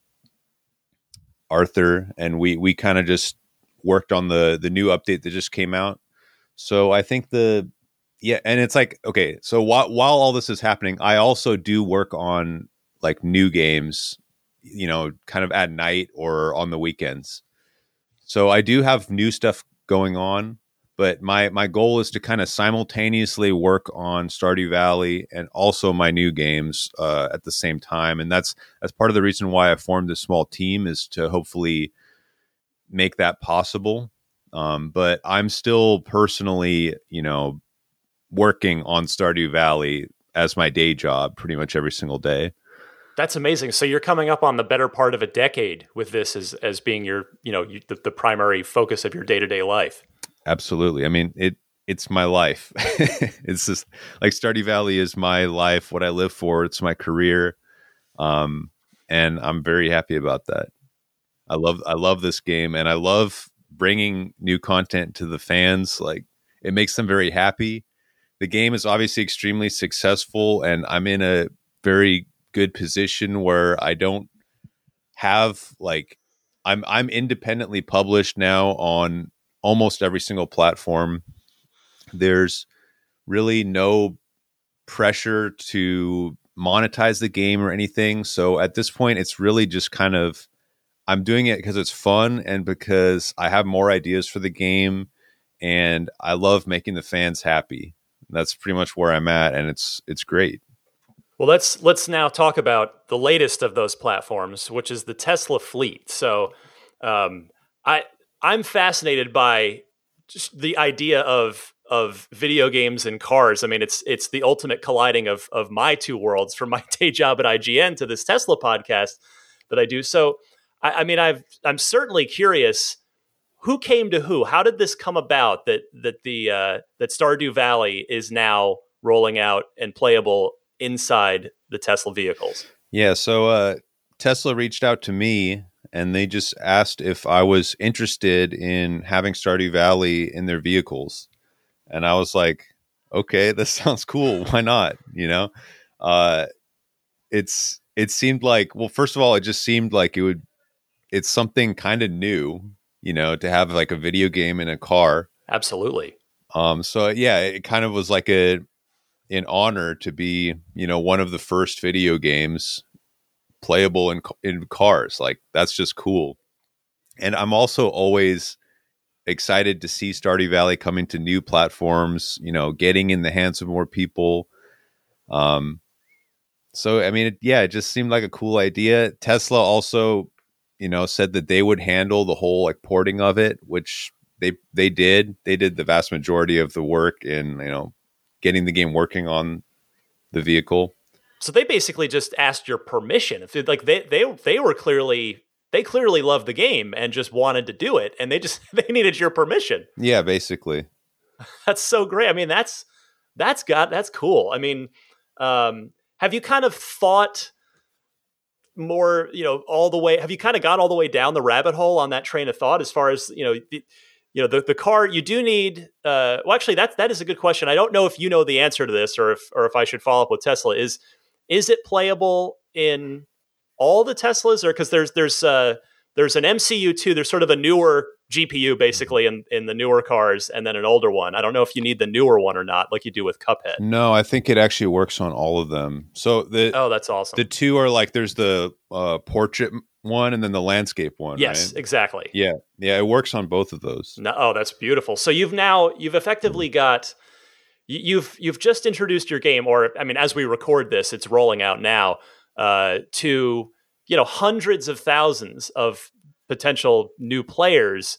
Arthur, and we we kind of just worked on the the new update that just came out. So I think the yeah, and it's like okay, so while while all this is happening, I also do work on like new games, you know, kind of at night or on the weekends. So I do have new stuff going on, but my my goal is to kind of simultaneously work on Stardew Valley and also my new games uh, at the same time, and that's that's part of the reason why I formed this small team is to hopefully make that possible. Um, but I'm still personally, you know, working on Stardew Valley as my day job pretty much every single day. That's amazing. So you're coming up on the better part of a decade with this as as being your, you know, you, the, the primary focus of your day to day life. Absolutely. I mean, it it's my life. it's just like Stardew Valley is my life, what I live for. It's my career, um, and I'm very happy about that. I love I love this game, and I love bringing new content to the fans. Like it makes them very happy. The game is obviously extremely successful, and I'm in a very good position where I don't have like I'm I'm independently published now on almost every single platform. There's really no pressure to monetize the game or anything. So at this point, it's really just kind of I'm doing it because it's fun and because I have more ideas for the game and I love making the fans happy. That's pretty much where I'm at, and it's it's great. Well, let's let's now talk about the latest of those platforms, which is the Tesla fleet. So, um, I I'm fascinated by the idea of of video games and cars. I mean, it's it's the ultimate colliding of of my two worlds, from my day job at IGN to this Tesla podcast that I do. So, I, I mean, I've I'm certainly curious who came to who. How did this come about that that the uh, that Stardew Valley is now rolling out and playable inside the Tesla vehicles? Yeah, so uh, Tesla reached out to me and they just asked if I was interested in having Stardew Valley in their vehicles. And I was like, okay, this sounds cool. Why not? You know, uh, it's it seemed like well, first of all, it just seemed like it would. It's something kind of new, you know, to have like a video game in a car. Absolutely. Um, so yeah, it kind of was like a an honor to be, you know, one of the first video games playable in in cars. Like that's just cool. And I'm also always excited to see Stardew Valley coming to new platforms, you know, getting in the hands of more people. Um so I mean, it, yeah, it just seemed like a cool idea. Tesla also, you know, said that they would handle the whole like porting of it, which they they did. They did the vast majority of the work in, you know, getting the game working on the vehicle. So they basically just asked your permission. If like they they they were clearly they clearly loved the game and just wanted to do it, and they just they needed your permission. Yeah, basically. That's so great. I mean, that's that's got that's cool. I mean, um, have you kind of thought more, you know, all the way? Have you kind of got all the way down the rabbit hole on that train of thought as far as you know? The, you know the, the car you do need uh, well actually that that is a good question i don't know if you know the answer to this or if or if i should follow up with tesla is is it playable in all the teslas or because there's there's uh there's an mcu too there's sort of a newer gpu basically in in the newer cars and then an older one i don't know if you need the newer one or not like you do with cuphead No, I think it actually works on all of them. So the oh that's awesome the two are like there's the uh, portrait one and then the landscape one. yes right? exactly Yeah, yeah, it works on both of those. No, oh, that's beautiful. So you've now you've effectively got you've you've just introduced your game, or I mean, as we record this, it's rolling out now uh, to you know hundreds of thousands of potential new players.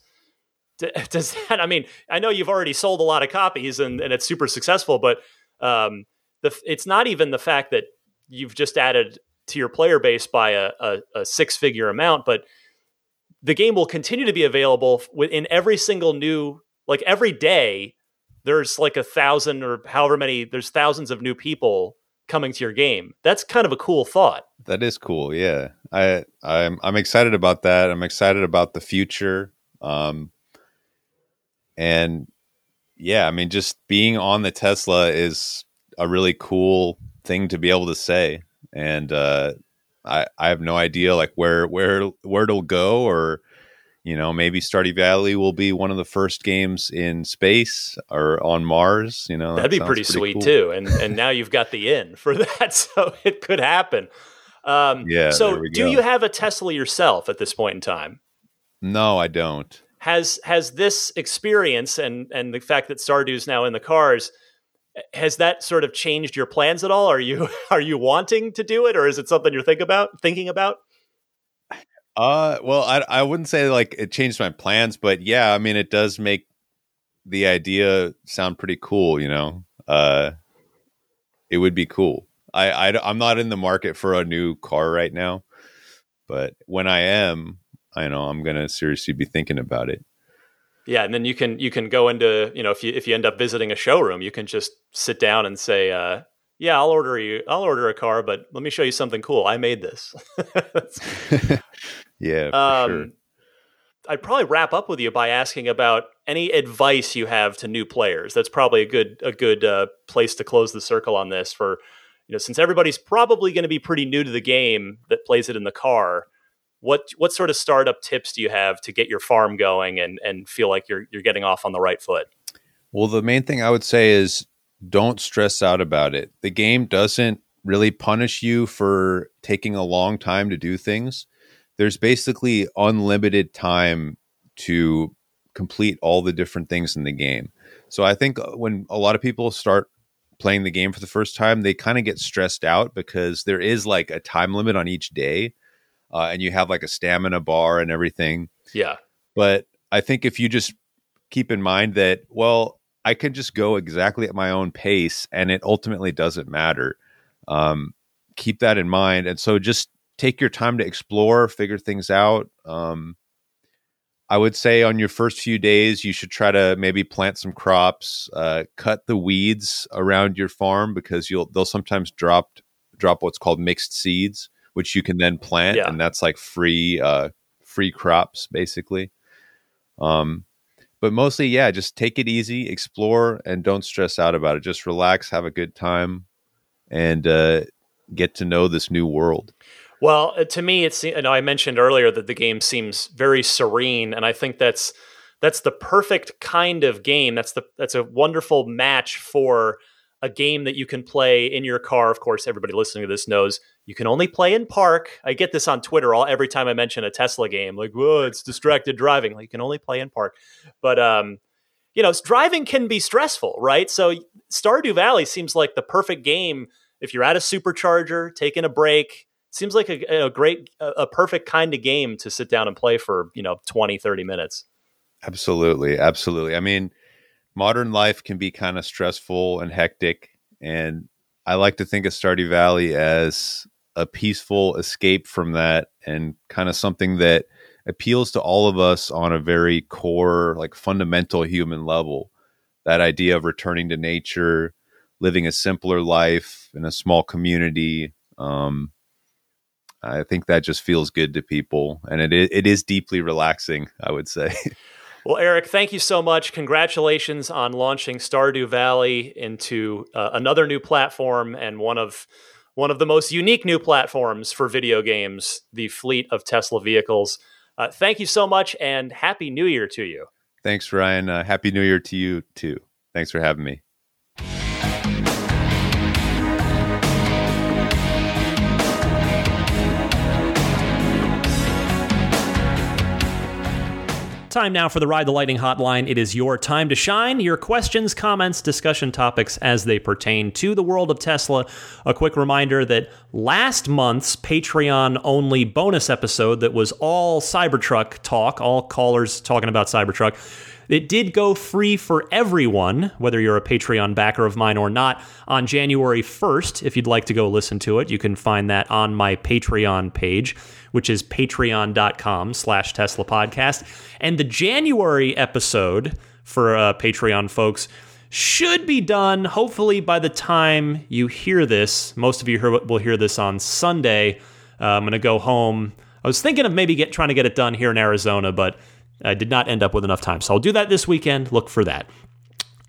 Does that? I mean, I know you've already sold a lot of copies and, and it's super successful, but um, the it's not even the fact that you've just added to your player base by a, a, a six figure amount, but the game will continue to be available in every single new like every day there's like a thousand or however many there's thousands of new people coming to your game. That's kind of a cool thought. That is cool yeah. I i'm i'm excited about that. I'm excited about the future um and yeah i mean just being on the tesla is a really cool thing to be able to say and uh i i have no idea like where where where it'll go or you know, maybe Stardew Valley will be one of the first games in space or on Mars. You know, that'd that be pretty, pretty, sweet cool. too. And and now you've got the in for that, so it could happen. Um, yeah. So, do you have a Tesla yourself at this point in time? No, I don't. Has has this experience and and the fact that Stardew's now in the cars has that sort of changed your plans at all? Are you are you wanting to do it, or is it something you're think about thinking about? Uh, well, I I wouldn't say like it changed my plans, but yeah, I mean, it does make the idea sound pretty cool. You know, uh, it would be cool. I, I I'm not in the market for a new car right now, but when I am, I know I'm gonna seriously be thinking about it. Yeah, and then you can you can go into you know if you if you end up visiting a showroom, you can just sit down and say, uh, yeah, I'll order you. I'll order a car, but let me show you something cool. I made this. yeah, um, sure. I'd probably wrap up with you by asking about any advice you have to new players. That's probably a good a good uh, place to close the circle on this. For you know, since everybody's probably going to be pretty new to the game that plays it in the car, what what sort of startup tips do you have to get your farm going and and feel like you're you're getting off on the right foot? Well, the main thing I would say is don't stress out about it. The game doesn't really punish you for taking a long time to do things. There's basically unlimited time to complete all the different things in the game. So I think uh, when a lot of people start playing the game for the first time, they kind of get stressed out because there is like a time limit on each day, uh, and you have like a stamina bar and everything. Yeah. But I think if you just keep in mind that, well, I can just go exactly at my own pace, and it ultimately doesn't matter. Um, keep that in mind, and so just take your time to explore, figure things out. Um, I would say on your first few days, you should try to maybe plant some crops, uh, cut the weeds around your farm because you'll they'll sometimes drop drop what's called mixed seeds, which you can then plant, yeah. and that's like free uh, free crops basically. Um, but mostly, yeah, just take it easy, explore, and don't stress out about it. Just relax, have a good time, and uh, get to know this new world. Well, uh, to me, it's you know I mentioned earlier that the game seems very serene, and I think that's that's the perfect kind of game. That's the that's a wonderful match for a game that you can play in your car. Of course, everybody listening to this knows you can only play in park. I get this on Twitter all every time I mention a Tesla game, like, whoa, it's distracted driving. Like, you can only play in park. But um, you know, driving can be stressful, right? So Stardew Valley seems like the perfect game if you're at a supercharger, taking a break. Seems like a, a great, a perfect kind of game to sit down and play for, you know, 20, 30 minutes. Absolutely. Absolutely. I mean, modern life can be kind of stressful and hectic. And I like to think of Stardew Valley as a peaceful escape from that and kind of something that appeals to all of us on a very core, like fundamental human level. That idea of returning to nature, living a simpler life in a small community. Um, I think that just feels good to people, and it it is deeply relaxing. I would say. Well, Eric, thank you so much. Congratulations on launching Stardew Valley into uh, another new platform and one of one of the most unique new platforms for video games, the fleet of Tesla vehicles. Uh, thank you so much, and happy New Year to you. Thanks, Ryan. Uh, happy New Year to you too. Thanks for having me. Time now for the Ride the Lightning hotline. It is your time to shine. Your questions, comments, discussion topics as they pertain to the world of Tesla. A quick reminder that last month's Patreon only bonus episode that was all Cybertruck talk, all callers talking about Cybertruck, It did go free for everyone, whether you're a Patreon backer of mine or not, on January 1st. If you'd like to go listen to it, you can find that on my Patreon page, which is patreon.com slash Tesla podcast. And the January episode for uh, Patreon folks should be done hopefully by the time you hear this. Most of you will hear this on Sunday. Uh, I'm going to go home. I was thinking of maybe get, trying to get it done here in Arizona, but I did not end up with enough time. So I'll do that this weekend. Look for that.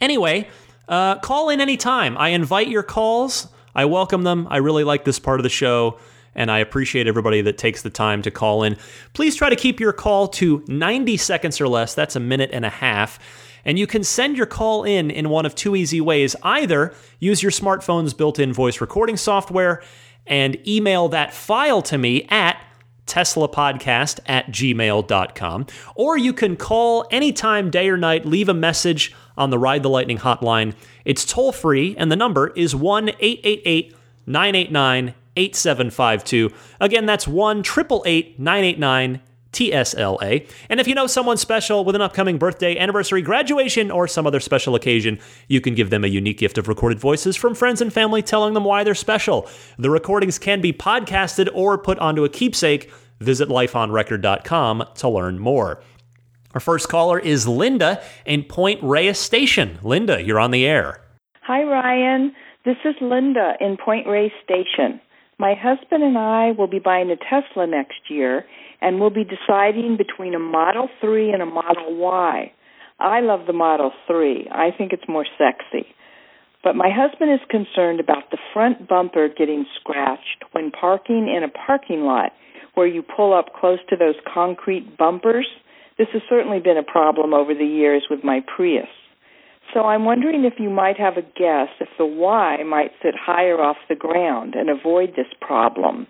Anyway, uh, call in anytime. I invite your calls. I welcome them. I really like this part of the show, and I appreciate everybody that takes the time to call in. Please try to keep your call to 90 seconds or less. That's a minute and a half. And you can send your call in in one of two easy ways. Either use your smartphone's built in voice recording software and email that file to me at teslapodcast at gmail.com. Or you can call anytime, day or night, leave a message on the Ride the Lightning hotline. It's toll free, and the number is 1 888 989 8752. Again, that's 1 888 989 TSLA. And if you know someone special with an upcoming birthday, anniversary, graduation, or some other special occasion, you can give them a unique gift of recorded voices from friends and family telling them why they're special. The recordings can be podcasted or put onto a keepsake. Visit lifeonrecord.com to learn more. Our first caller is Linda in Point Reyes Station. Linda, you're on the air. Hi, Ryan. This is Linda in Point Reyes Station. My husband and I will be buying a Tesla next year, and we'll be deciding between a Model 3 and a Model Y. I love the Model 3. I think it's more sexy. But my husband is concerned about the front bumper getting scratched when parking in a parking lot where you pull up close to those concrete bumpers. This has certainly been a problem over the years with my Prius. So I'm wondering if you might have a guess if the Y might sit higher off the ground and avoid this problem.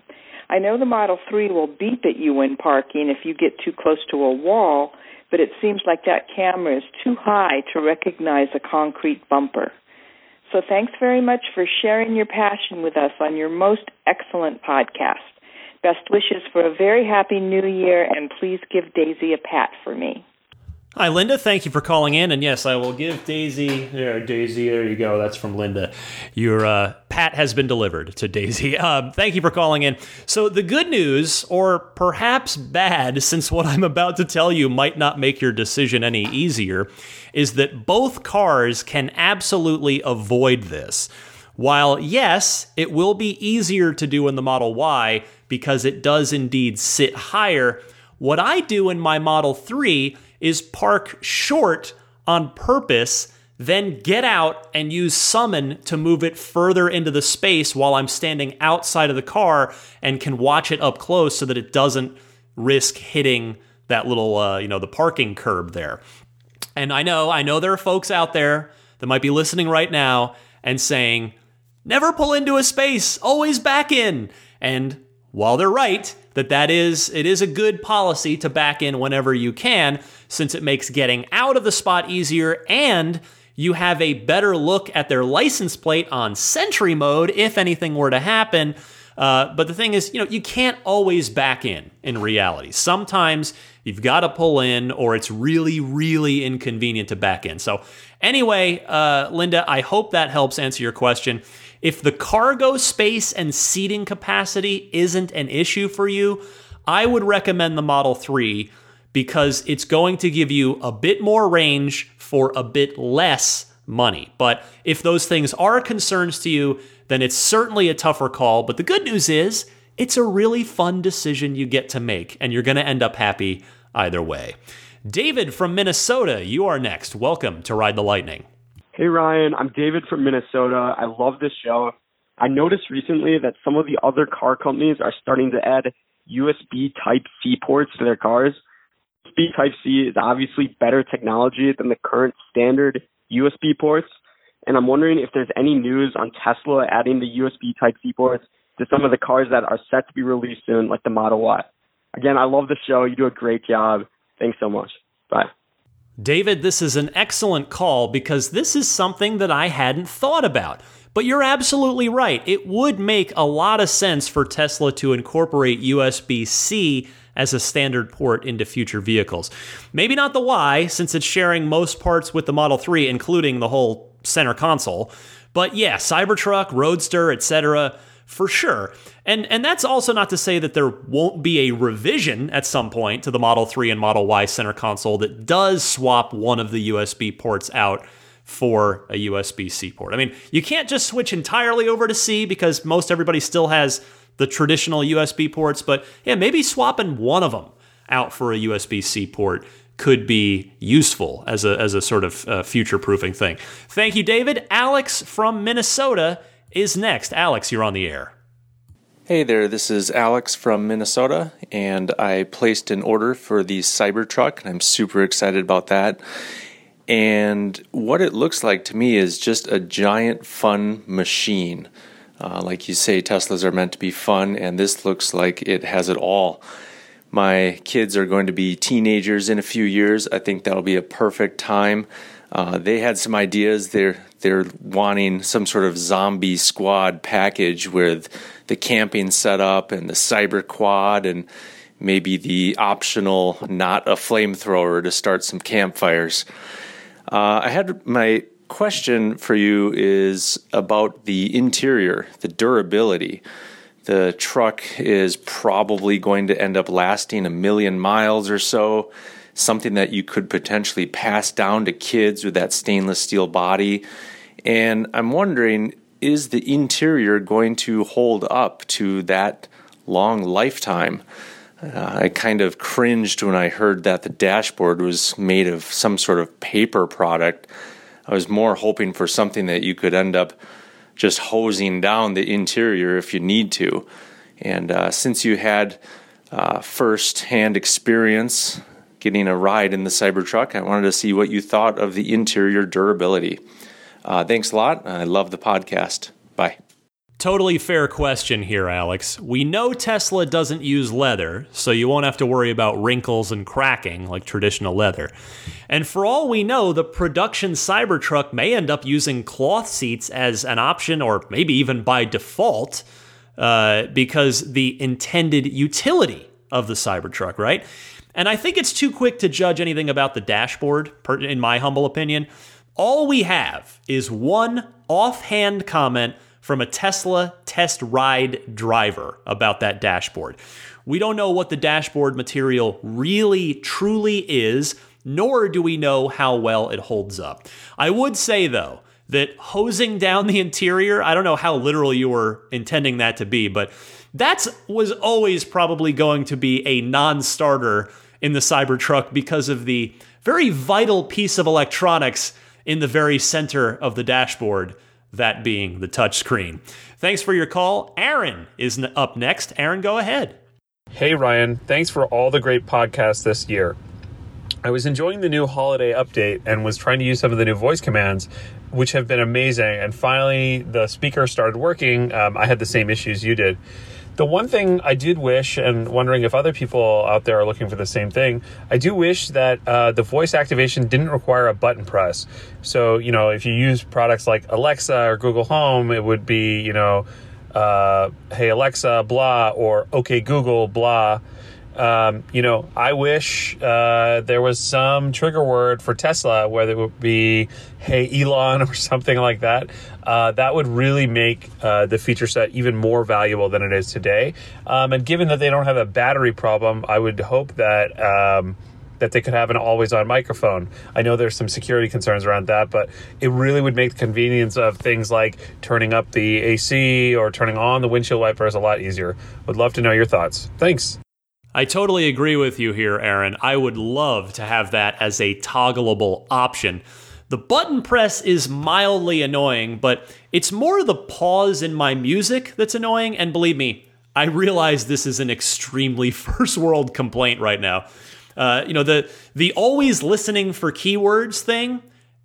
I know the Model 3 will beep at you when parking if you get too close to a wall, but it seems like that camera is too high to recognize a concrete bumper. So thanks very much for sharing your passion with us on your most excellent podcast. Best wishes for a very happy new year, and please give Daisy a pat for me. Hi, Linda. Thank you for calling in. And yes, I will give Daisy. There, Daisy. There you go. That's from Linda. Your uh, pat has been delivered to Daisy. Uh, thank you for calling in. So the good news, or perhaps bad, since what I'm about to tell you might not make your decision any easier, is that both cars can absolutely avoid this. While yes, it will be easier to do in the Model Y because it does indeed sit higher. What I do in my Model 3 is park short on purpose, then get out and use summon to move it further into the space while I'm standing outside of the car and can watch it up close so that it doesn't risk hitting that little, uh, you know, the parking curb there. And I know, I know there are folks out there that might be listening right now and saying, never pull into a space, always back in. And while they're right that that is it is a good policy to back in whenever you can since it makes getting out of the spot easier and you have a better look at their license plate on sentry mode if anything were to happen. Uh, but the thing is you know you can't always back in in reality. Sometimes you've got to pull in or it's really really inconvenient to back in. So anyway uh, linda i hope that helps answer your question if the cargo space and seating capacity isn't an issue for you, I would recommend the Model 3 because it's going to give you a bit more range for a bit less money. But if those things are concerns to you, then it's certainly a tougher call. But the good news is, it's a really fun decision you get to make, and you're going to end up happy either way. David from Minnesota, you are next. Welcome to Ride the Lightning. Hey Ryan, I'm David from Minnesota. I love this show. I noticed recently that some of the other car companies are starting to add USB Type C ports to their cars. USB Type C is obviously better technology than the current standard USB ports, and I'm wondering if there's any news on Tesla adding the USB Type C ports to some of the cars that are set to be released soon, like the Model Y. Again, I love the show. You do a great job. Thanks so much. Bye. David, this is an excellent call because this is something that I hadn't thought about. But you're absolutely right. It would make a lot of sense for Tesla to incorporate USB C as a standard port into future vehicles. Maybe not the Y, since it's sharing most parts with the Model 3, including the whole center console. But yeah, Cybertruck, Roadster, etc., for sure. And and that's also not to say that there won't be a revision at some point to the Model 3 and Model Y center console that does swap one of the USB ports out for a USB C port. I mean, you can't just switch entirely over to C because most everybody still has the traditional USB ports, but yeah, maybe swapping one of them out for a USB C port could be useful as a, as a sort of uh, future proofing thing. Thank you, David. Alex from Minnesota is next. Alex, you're on the air. Hey there, this is Alex from Minnesota, and I placed an order for the Cybertruck, and I'm super excited about that. And what it looks like to me is just a giant fun machine. Uh, like you say, Teslas are meant to be fun, and this looks like it has it all. My kids are going to be teenagers in a few years. I think that'll be a perfect time. Uh, they had some ideas. They're they're wanting some sort of zombie squad package with the camping setup and the cyber quad and maybe the optional not a flamethrower to start some campfires. Uh, I had my question for you is about the interior, the durability. The truck is probably going to end up lasting a million miles or so, something that you could potentially pass down to kids with that stainless steel body. And I'm wondering is the interior going to hold up to that long lifetime? Uh, I kind of cringed when I heard that the dashboard was made of some sort of paper product. I was more hoping for something that you could end up just hosing down the interior if you need to. And uh, since you had uh, first hand experience getting a ride in the Cybertruck, I wanted to see what you thought of the interior durability. Uh, thanks a lot. I love the podcast. Bye. Totally fair question here, Alex. We know Tesla doesn't use leather, so you won't have to worry about wrinkles and cracking like traditional leather. And for all we know, the production Cybertruck may end up using cloth seats as an option or maybe even by default uh, because the intended utility of the Cybertruck, right? And I think it's too quick to judge anything about the dashboard, in my humble opinion. All we have is one offhand comment from a Tesla test ride driver about that dashboard. We don't know what the dashboard material really truly is, nor do we know how well it holds up. I would say, though, that hosing down the interior, I don't know how literal you were intending that to be, but that was always probably going to be a non starter in the Cybertruck because of the very vital piece of electronics in the very center of the dashboard that being the touchscreen. Thanks for your call. Aaron is up next. Aaron, go ahead. Hey, Ryan. Thanks for all the great podcasts this year. I was enjoying the new holiday update and was trying to use some of the new voice commands, which have been amazing. And finally, the speaker started working. Um, I had the same issues you did. The one thing I did wish, and wondering if other people out there are looking for the same thing, I do wish that uh, the voice activation didn't require a button press. So, you know, if you use products like Alexa or Google Home, it would be, you know, uh, hey Alexa, blah, or okay Google, blah. Um, you know, I wish uh, there was some trigger word for Tesla, whether it would be "Hey Elon" or something like that. Uh, that would really make uh, the feature set even more valuable than it is today. Um, and given that they don't have a battery problem, I would hope that. Um, that they could have an always on microphone. I know there's some security concerns around that, but it really would make the convenience of things like turning up the AC or turning on the windshield wipers a lot easier. Would love to know your thoughts. Thanks. I totally agree with you here, Aaron. I would love to have that as a toggleable option. The button press is mildly annoying, but it's more the pause in my music that's annoying. And believe me, I realize this is an extremely first world complaint right now. Uh, you know, the the always listening for keywords thing,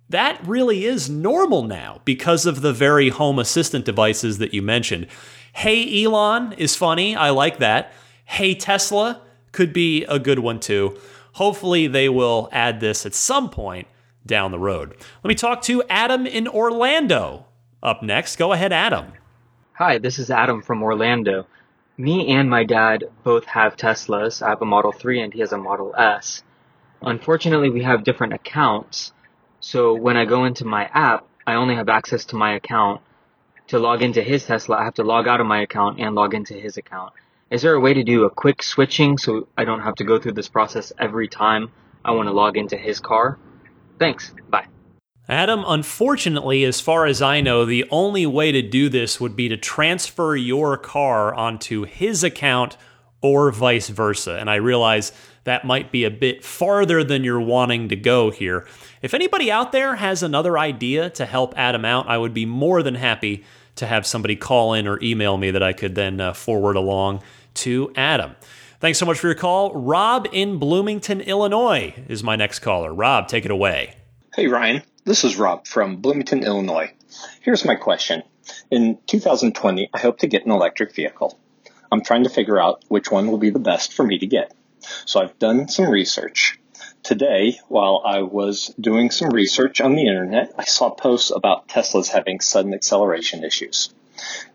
that really is normal now because of the very home assistant devices that you mentioned. Hey Elon is funny. I like that. Hey Tesla could be a good one too. Hopefully, they will add this at some point down the road. Let me talk to Adam in Orlando up next. Go ahead, Adam. Hi, this is Adam from Orlando. me and my dad both have Teslas. I have a Model 3 and he has a Model S. Unfortunately, we have different accounts. So when I go into my app, I only have access to my account. To log into his Tesla, I have to log out of my account and log into his account. Is there a way to do a quick switching so I don't have to go through this process every time I want to log into his car? Thanks. Bye. Adam, unfortunately, as far as I know, the only way to do this would be to transfer your car onto his account or vice versa. And I realize that might be a bit farther than you're wanting to go here. If anybody out there has another idea to help Adam out, I would be more than happy to have somebody call in or email me that I could then uh, forward along to Adam. Thanks so much for your call. Rob in Bloomington, Illinois is my next caller. Rob, take it away. Hey, Ryan. This is Rob from Bloomington, Illinois. Here's my question. In 2020, I hope to get an electric vehicle. I'm trying to figure out which one will be the best for me to get. So I've done some research. Today, while I was doing some research on the internet, I saw posts about Teslas having sudden acceleration issues.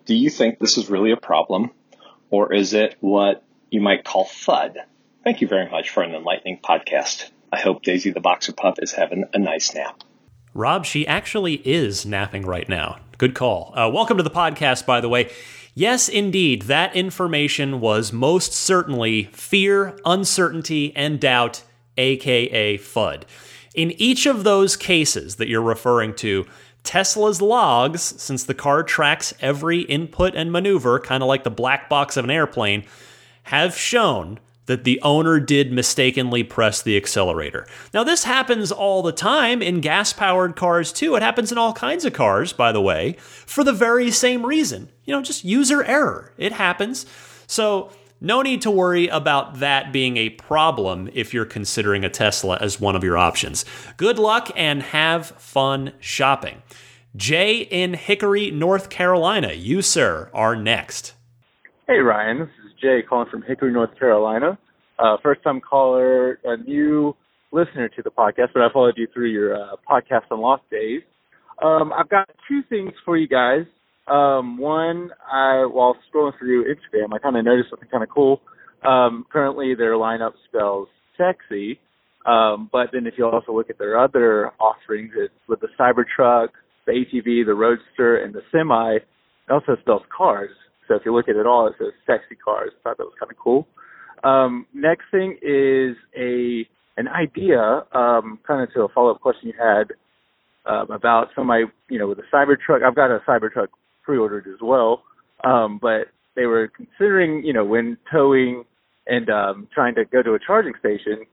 Do you think this is really a problem, or is it what you might call FUD? Thank you very much for an enlightening podcast. I hope Daisy the Boxer Pup is having a nice nap. Rob, she actually is napping right now. Good call. Uh, welcome to the podcast, by the way. Yes, indeed, that information was most certainly fear, uncertainty, and doubt, aka FUD. In each of those cases that you're referring to, Tesla's logs, since the car tracks every input and maneuver, kind of like the black box of an airplane, have shown that the owner did mistakenly press the accelerator. Now, this happens all the time in gas powered cars, too. It happens in all kinds of cars, by the way, for the very same reason. You know, just user error. It happens. So, no need to worry about that being a problem if you're considering a Tesla as one of your options. Good luck and have fun shopping. Jay in Hickory, North Carolina, you, sir, are next. Hey, Ryan. This is Jay calling from Hickory, North Carolina. Uh, first time caller, a new listener to the podcast, but I followed you through your uh, podcast on Lost Days. Um, I've got two things for you guys. Um, one, I while scrolling through Instagram, I kind of noticed something kind of cool. Um, currently, their lineup spells sexy, um, but then if you also look at their other offerings, it's with the Cybertruck, the ATV, the Roadster, and the Semi. It also spells cars. So if you look at it all, it says sexy cars. I thought that was kind of cool. Um, next thing is a an idea, um, kind of to a follow up question you had um, about somebody, you know, with a Cybertruck. I've got a Cybertruck pre-ordered as well, um, but they were considering, you know, when towing and um, trying to go to a charging station,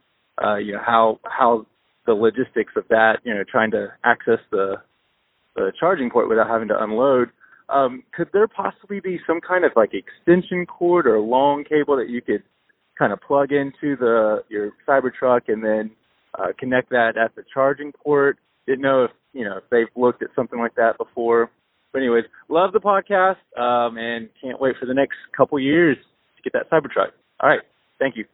uh, you know, how how the logistics of that, you know, trying to access the the charging port without having to unload um, could there possibly be some kind of like extension cord or long cable that you could kind of plug into the your Cybertruck and then uh, connect that at the charging port? Didn't know if you know if they've looked at something like that before. But anyways, love the podcast um, and can't wait for the next couple years to get that Cybertruck. All right, thank you.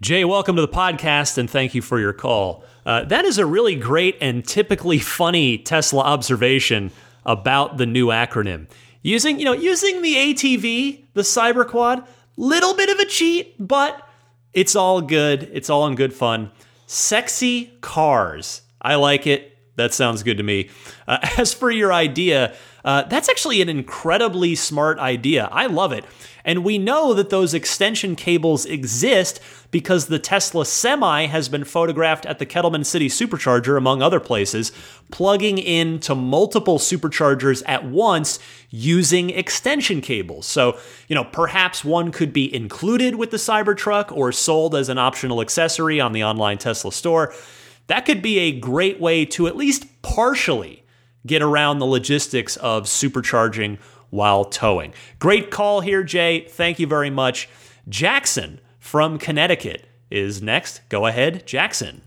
Jay, welcome to the podcast and thank you for your call. Uh, that is a really great and typically funny Tesla observation about the new acronym. Using, you know, using the ATV, the Cyberquad, little bit of a cheat, but it's all good. It's all in good fun. Sexy cars. I like it. That sounds good to me. Uh, as for your idea, uh, that's actually an incredibly smart idea. I love it. And we know that those extension cables exist because the Tesla Semi has been photographed at the Kettleman City Supercharger, among other places, plugging into multiple superchargers at once using extension cables. So, you know, perhaps one could be included with the Cybertruck or sold as an optional accessory on the online Tesla store. That could be a great way to at least partially get around the logistics of supercharging while towing. Great call here, Jay. Thank you very much. Jackson from Connecticut is next. Go ahead, Jackson.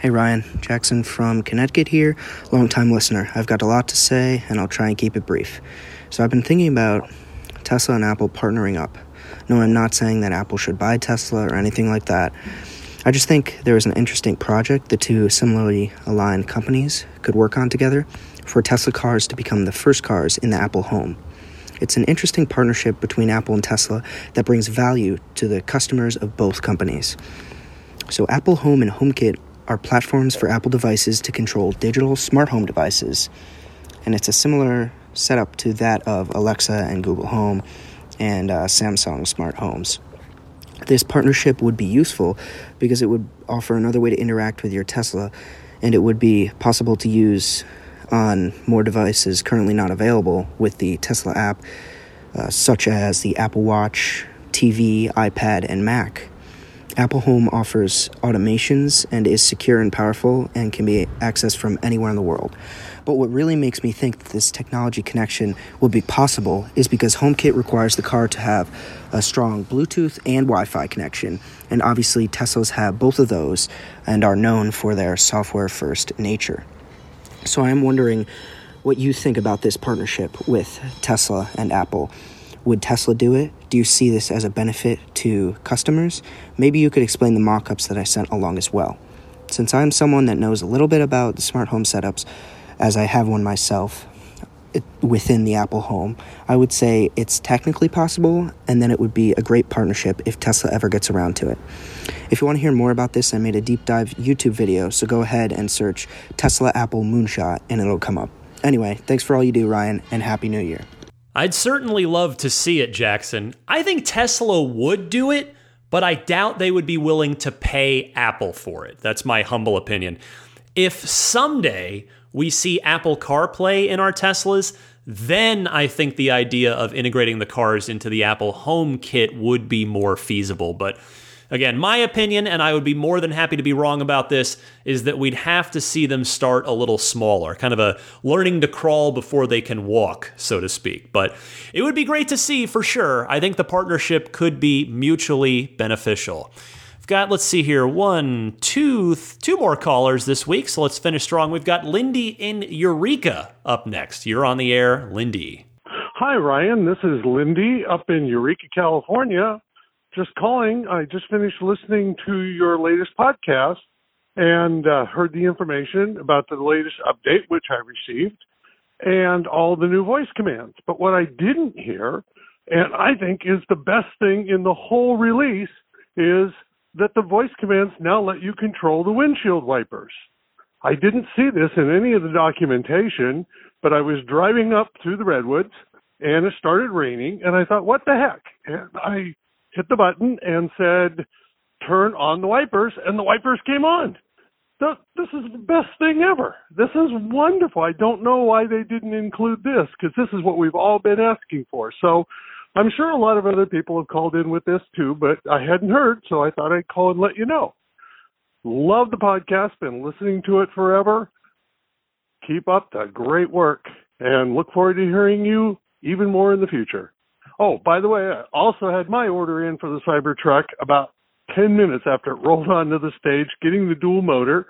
Hey Ryan, Jackson from Connecticut here, long-time listener. I've got a lot to say and I'll try and keep it brief. So I've been thinking about Tesla and Apple partnering up. No, I'm not saying that Apple should buy Tesla or anything like that. I just think there is an interesting project the two similarly aligned companies could work on together for Tesla cars to become the first cars in the Apple home. It's an interesting partnership between Apple and Tesla that brings value to the customers of both companies. So, Apple Home and HomeKit are platforms for Apple devices to control digital smart home devices. And it's a similar setup to that of Alexa and Google Home and uh, Samsung smart homes. This partnership would be useful because it would offer another way to interact with your Tesla, and it would be possible to use on more devices currently not available with the Tesla app, uh, such as the Apple Watch, TV, iPad, and Mac. Apple Home offers automations and is secure and powerful and can be accessed from anywhere in the world. But what really makes me think that this technology connection will be possible is because HomeKit requires the car to have a strong Bluetooth and Wi Fi connection. And obviously, Teslas have both of those and are known for their software first nature. So I'm wondering what you think about this partnership with Tesla and Apple. Would Tesla do it? Do you see this as a benefit to customers? Maybe you could explain the mock ups that I sent along as well. Since I'm someone that knows a little bit about the smart home setups, as I have one myself it, within the Apple home, I would say it's technically possible, and then it would be a great partnership if Tesla ever gets around to it. If you want to hear more about this, I made a deep dive YouTube video, so go ahead and search Tesla Apple Moonshot, and it'll come up. Anyway, thanks for all you do, Ryan, and Happy New Year. I'd certainly love to see it, Jackson. I think Tesla would do it, but I doubt they would be willing to pay Apple for it. That's my humble opinion. If someday we see Apple CarPlay in our Teslas, then I think the idea of integrating the cars into the Apple Home Kit would be more feasible. But Again, my opinion, and I would be more than happy to be wrong about this, is that we'd have to see them start a little smaller, kind of a learning to crawl before they can walk, so to speak. But it would be great to see for sure. I think the partnership could be mutually beneficial. We've got, let's see here, one, two, two more callers this week, so let's finish strong. We've got Lindy in Eureka up next. You're on the air, Lindy. Hi, Ryan. This is Lindy up in Eureka, California just calling. I just finished listening to your latest podcast and uh, heard the information about the latest update, which I received, and all the new voice commands. But what I didn't hear, and I think is the best thing in the whole release, is that the voice commands now let you control the windshield wipers. I didn't see this in any of the documentation, but I was driving up through the redwoods and it started raining and I thought, what the heck? And I hit the button and said, turn on the wipers, and the wipers came on. This is the best thing ever. This is wonderful. I don't know why they didn't include this because this is what we've all been asking for. So I'm sure a lot of other people have called in with this too, but I hadn't heard, so I thought I'd call and let you know. Love the podcast, been listening to it forever. Keep up the great work and look forward to hearing you even more in the future. Oh, by the way, I also had my order in for the Cybertruck about 10 minutes after it rolled onto the stage, getting the dual motor,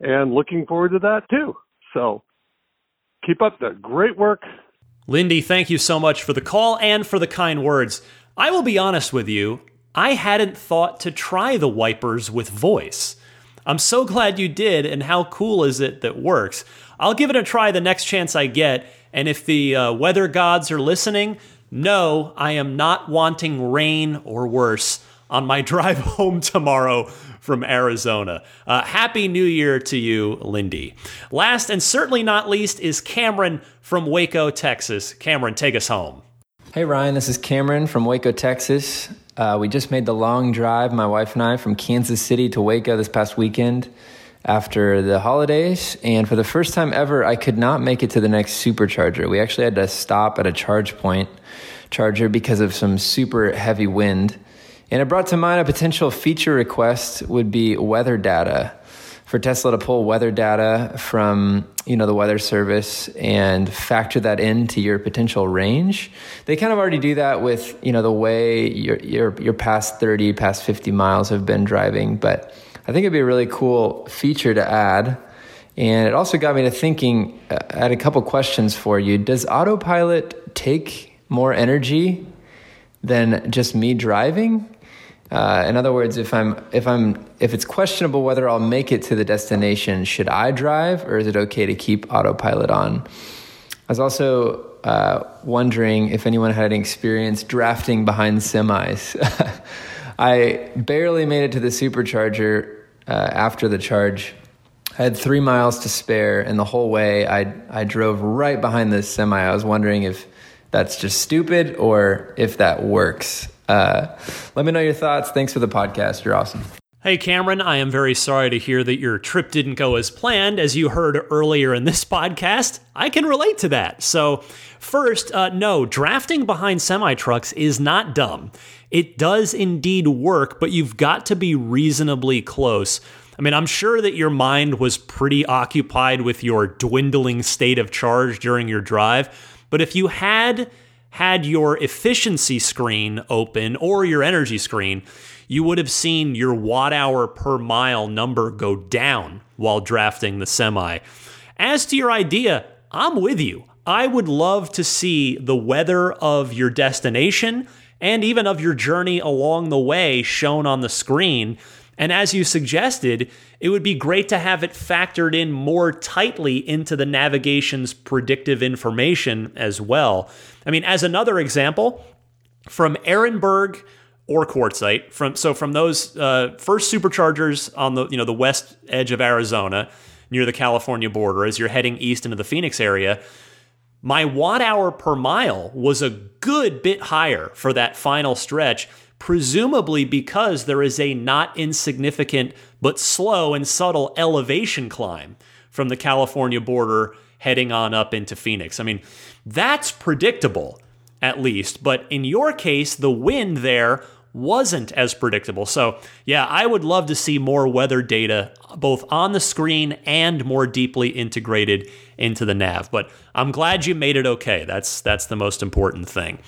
and looking forward to that too. So keep up the great work. Lindy, thank you so much for the call and for the kind words. I will be honest with you, I hadn't thought to try the wipers with voice. I'm so glad you did, and how cool is it that works? I'll give it a try the next chance I get, and if the uh, weather gods are listening, no, I am not wanting rain or worse on my drive home tomorrow from Arizona. Uh, Happy New Year to you, Lindy. Last and certainly not least is Cameron from Waco, Texas. Cameron, take us home. Hey, Ryan, this is Cameron from Waco, Texas. Uh, we just made the long drive, my wife and I, from Kansas City to Waco this past weekend after the holidays. And for the first time ever, I could not make it to the next supercharger. We actually had to stop at a charge point charger because of some super heavy wind. And it brought to mind a potential feature request would be weather data for Tesla to pull weather data from you know the weather service and factor that into your potential range. They kind of already do that with you know the way your your your past 30 past 50 miles have been driving, but I think it'd be a really cool feature to add. And it also got me to thinking uh, I had a couple questions for you. Does autopilot take more energy than just me driving. Uh, in other words, if I'm if I'm if it's questionable whether I'll make it to the destination, should I drive or is it okay to keep autopilot on? I was also uh, wondering if anyone had any experience drafting behind semis. I barely made it to the supercharger uh, after the charge. I had three miles to spare, and the whole way I I drove right behind this semi. I was wondering if that's just stupid or if that works. Uh, let me know your thoughts. Thanks for the podcast. You're awesome. Hey, Cameron, I am very sorry to hear that your trip didn't go as planned. As you heard earlier in this podcast, I can relate to that. So, first, uh, no, drafting behind semi trucks is not dumb. It does indeed work, but you've got to be reasonably close. I mean, I'm sure that your mind was pretty occupied with your dwindling state of charge during your drive, but if you had had your efficiency screen open or your energy screen, you would have seen your watt hour per mile number go down while drafting the semi. As to your idea, I'm with you. I would love to see the weather of your destination and even of your journey along the way shown on the screen. And as you suggested, it would be great to have it factored in more tightly into the navigation's predictive information as well. I mean, as another example, from Ehrenberg or Quartzsite from so from those uh, first superchargers on the you know the west edge of Arizona near the California border as you're heading east into the Phoenix area my watt hour per mile was a good bit higher for that final stretch presumably because there is a not insignificant but slow and subtle elevation climb from the California border heading on up into Phoenix i mean that's predictable at least. But in your case, the wind there wasn't as predictable. So, yeah, I would love to see more weather data both on the screen and more deeply integrated into the nav. But I'm glad you made it okay. That's that's the most important thing.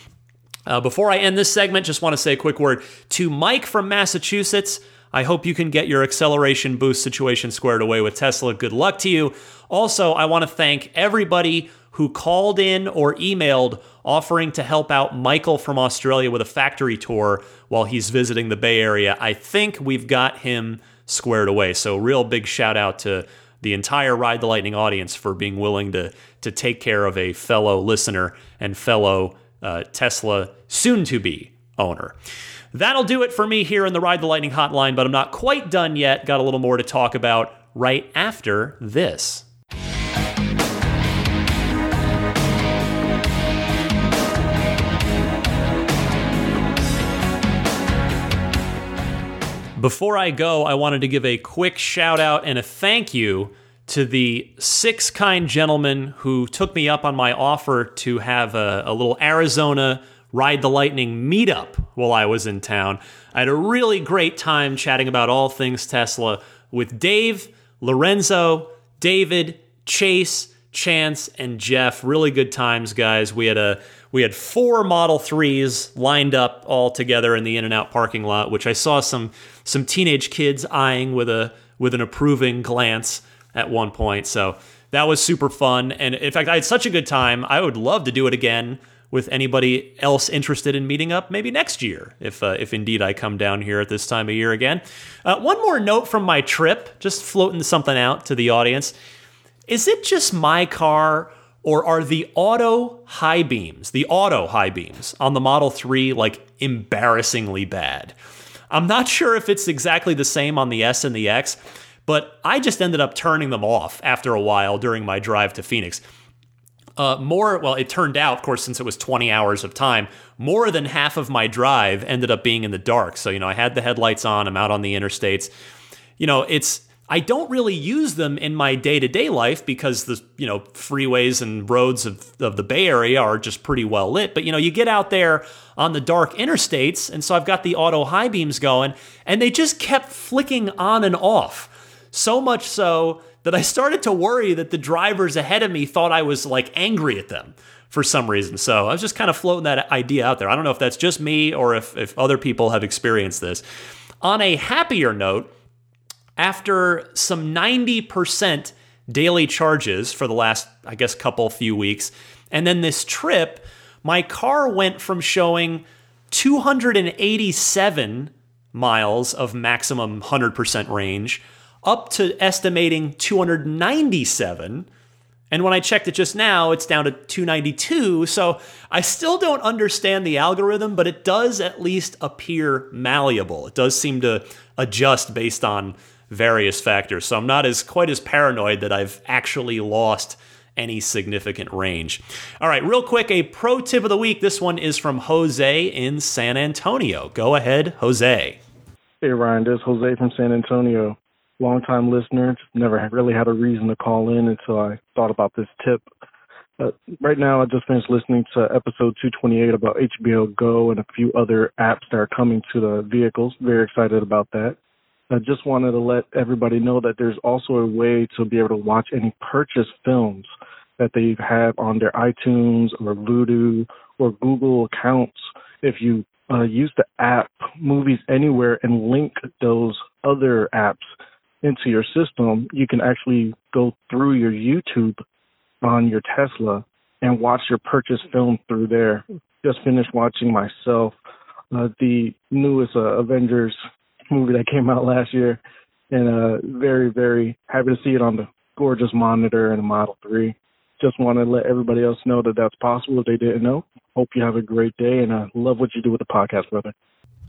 Uh, before I end this segment, just want to say a quick word to Mike from Massachusetts. I hope you can get your acceleration boost situation squared away with Tesla. Good luck to you. Also, I want to thank everybody who called in or emailed offering to help out Michael from Australia with a factory tour while he's visiting the Bay Area. I think we've got him squared away. So, real big shout out to the entire Ride the Lightning audience for being willing to, to take care of a fellow listener and fellow uh, Tesla soon to be owner. That'll do it for me here in the Ride the Lightning hotline, but I'm not quite done yet. Got a little more to talk about right after this. Before I go, I wanted to give a quick shout out and a thank you to the six kind gentlemen who took me up on my offer to have a, a, little Arizona Ride the Lightning meetup while I was in town. I had a really great time chatting about all things Tesla with Dave, Lorenzo, David, Chase, Chance, and Jeff. Really good times, guys. We had a we had four Model 3s lined up all together in the in and out parking lot, which I saw some some teenage kids eyeing with a with an approving glance at one point. So that was super fun. And in fact, I had such a good time. I would love to do it again with anybody else interested in meeting up maybe next year if uh, if indeed I come down here at this time of year again. Uh, one more note from my trip, just floating something out to the audience. Is it just my car or are the auto high beams, the auto high beams on the Model 3 like embarrassingly bad? I'm not sure if it's exactly the same on the S and the X, but I just ended up turning them off after a while during my drive to Phoenix. Uh, more, well, it turned out, of course, since it was 20 hours of time, more than half of my drive ended up being in the dark. So, you know, I had the headlights on, I'm out on the interstates. You know, it's I don't really use them in my day to day life because the you know freeways and roads of, of the Bay Area are just pretty well lit. But you know, you get out there on the dark interstates, and so I've got the auto high beams going, and they just kept flicking on and off. So much so that I started to worry that the drivers ahead of me thought I was like angry at them for some reason. So I was just kind of floating that idea out there. I don't know if that's just me or if, if other people have experienced this. On a happier note, after some 90% daily charges for the last, I guess, couple few weeks, and then this trip, my car went from showing 287 miles of maximum 100% range up to estimating 297 And when I checked it just now, it's down to 292. So I still don't understand the algorithm, but it does at least appear malleable. It does seem to adjust based on various factors. So I'm not as quite as paranoid that I've actually lost any significant range. All right, real quick, a pro tip of the week. This one is from Jose in San Antonio. Go ahead, Jose. Hey Ryan, this is Jose from San Antonio. Longtime listener, never really had a reason to call in until I thought about this tip. Uh, right now, I just finished listening to episode 228 about HBO Go and a few other apps that are coming to the vehicles. Very excited about that. I just wanted to let everybody know that there's also a way to be able to watch any purchased films that they have on their iTunes or Vudu or Google accounts. If you uh, use the app Movies Anywhere and link those other apps into your system, you can actually go through your YouTube on your Tesla and watch your purchased film through there. Just finished watching myself uh, the newest uh, Avengers movie that came out last year, and uh, very very happy to see it on the gorgeous monitor and Model Three. Just want to let everybody else know that that's possible if they didn't know. Hope you have a great day, and I love what you do with the podcast, brother.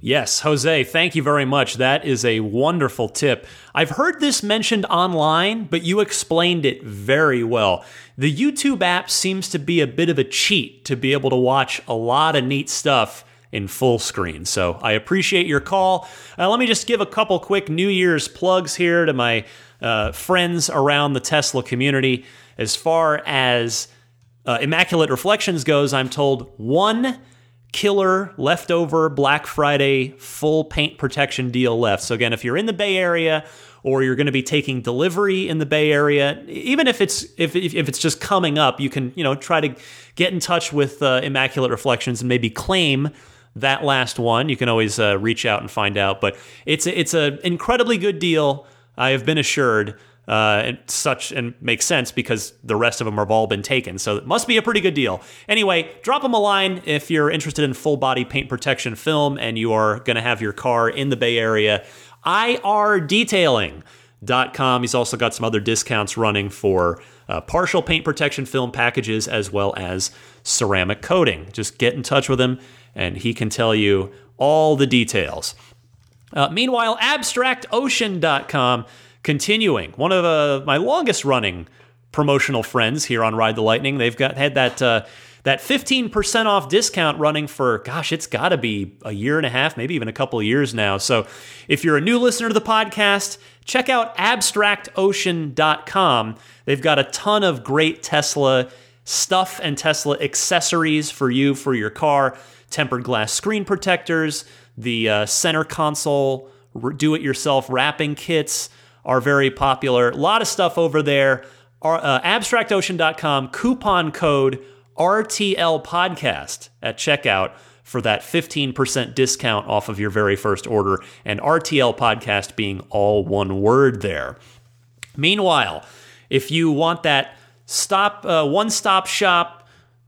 Yes, Jose, thank you very much. That is a wonderful tip. I've heard this mentioned online, but you explained it very well. The YouTube app seems to be a bit of a cheat to be able to watch a lot of neat stuff in full screen. So I appreciate your call. Uh, let me just give a couple quick New Year's plugs here to my uh, friends around the Tesla community. As far as uh, Immaculate Reflections goes, I'm told one killer leftover Black Friday full paint protection deal left. So again, if you're in the Bay Area or you're going to be taking delivery in the Bay Area, even if it's if if it's just coming up, you can you know try to get in touch with uh, Immaculate Reflections and maybe claim that last one. You can always uh, reach out and find out, but it's it's an incredibly good deal. I have been assured. Uh, and such and makes sense because the rest of them have all been taken. So it must be a pretty good deal. Anyway, drop them a line if you're interested in full body paint protection film and you are going to have your car in the Bay Area. IRDetailing.com. He's also got some other discounts running for uh, partial paint protection film packages as well as ceramic coating. Just get in touch with him and he can tell you all the details. Uh, meanwhile, abstractocean.com continuing one of uh, my longest running promotional friends here on Ride the Lightning. They've got had that uh, that 15% off discount running for gosh, it's got to be a year and a half, maybe even a couple of years now. So, if you're a new listener to the podcast, check out abstractocean.com. They've got a ton of great Tesla stuff and Tesla accessories for you for your car, tempered glass screen protectors, the uh, center console do it yourself wrapping kits are very popular. A lot of stuff over there. Uh, abstractocean.com, coupon code RTL podcast at checkout for that 15% discount off of your very first order, and RTL podcast being all one word there. Meanwhile, if you want that stop uh, one stop shop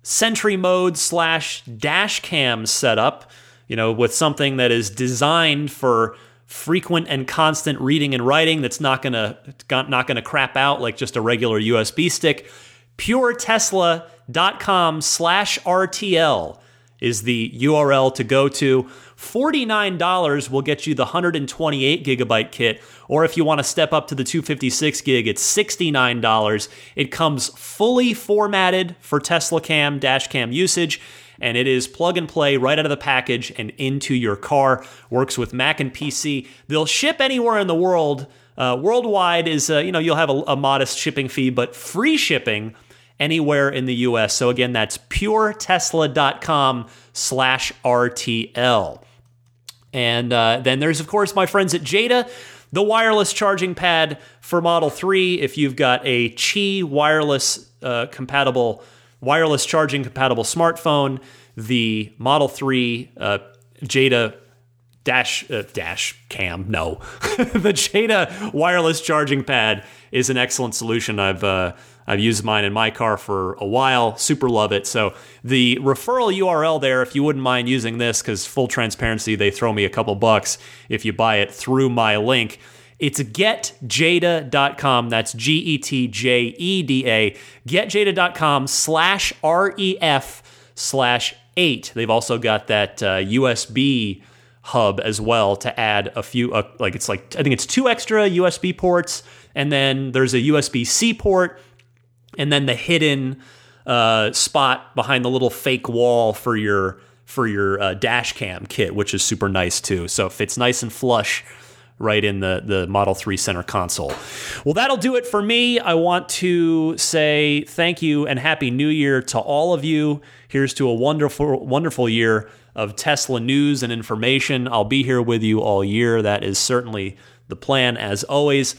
Sentry mode slash dash cam setup, you know, with something that is designed for frequent and constant reading and writing that's not gonna not gonna crap out like just a regular USB stick. PureTesla.com slash RTL is the URL to go to. $49 will get you the 128 gigabyte kit, or if you want to step up to the 256 gig, it's $69. It comes fully formatted for Tesla Cam, dash cam usage and it is plug and play right out of the package and into your car. Works with Mac and PC. They'll ship anywhere in the world. Uh, worldwide is uh, you know you'll have a, a modest shipping fee, but free shipping anywhere in the U.S. So again, that's puretesla.com slash RTL. And uh, then there's of course my friends at Jeda, the wireless charging pad for Model 3 if you've got a Qi wireless uh, compatible wireless charging compatible smartphone, the Model 3 uh, Jeda dash uh, dash cam no the jeda wireless charging pad is an excellent solution i've uh, i've used mine in my car for a while super love it so the referral url there if you wouldn't mind using this because full transparency they throw me a couple bucks if you buy it through my link It's getjeda.com. That's G E T J E D A. Getjeda.com slash R E F slash eight. They've also got that uh, USB hub as well to add a few, uh, like it's like, I think it's two extra USB ports, and then there's a USB C port, and then the hidden uh, spot behind the little fake wall for your for your uh, dash cam kit, which is super nice too. So it fits nice and flush right in the, the Model 3 center console. Well, that'll do it for me. I want to say thank you and Happy New Year to all of you. Here's to a wonderful, wonderful year of Tesla news and information. I'll be here with you all year. That is certainly the plan, as always.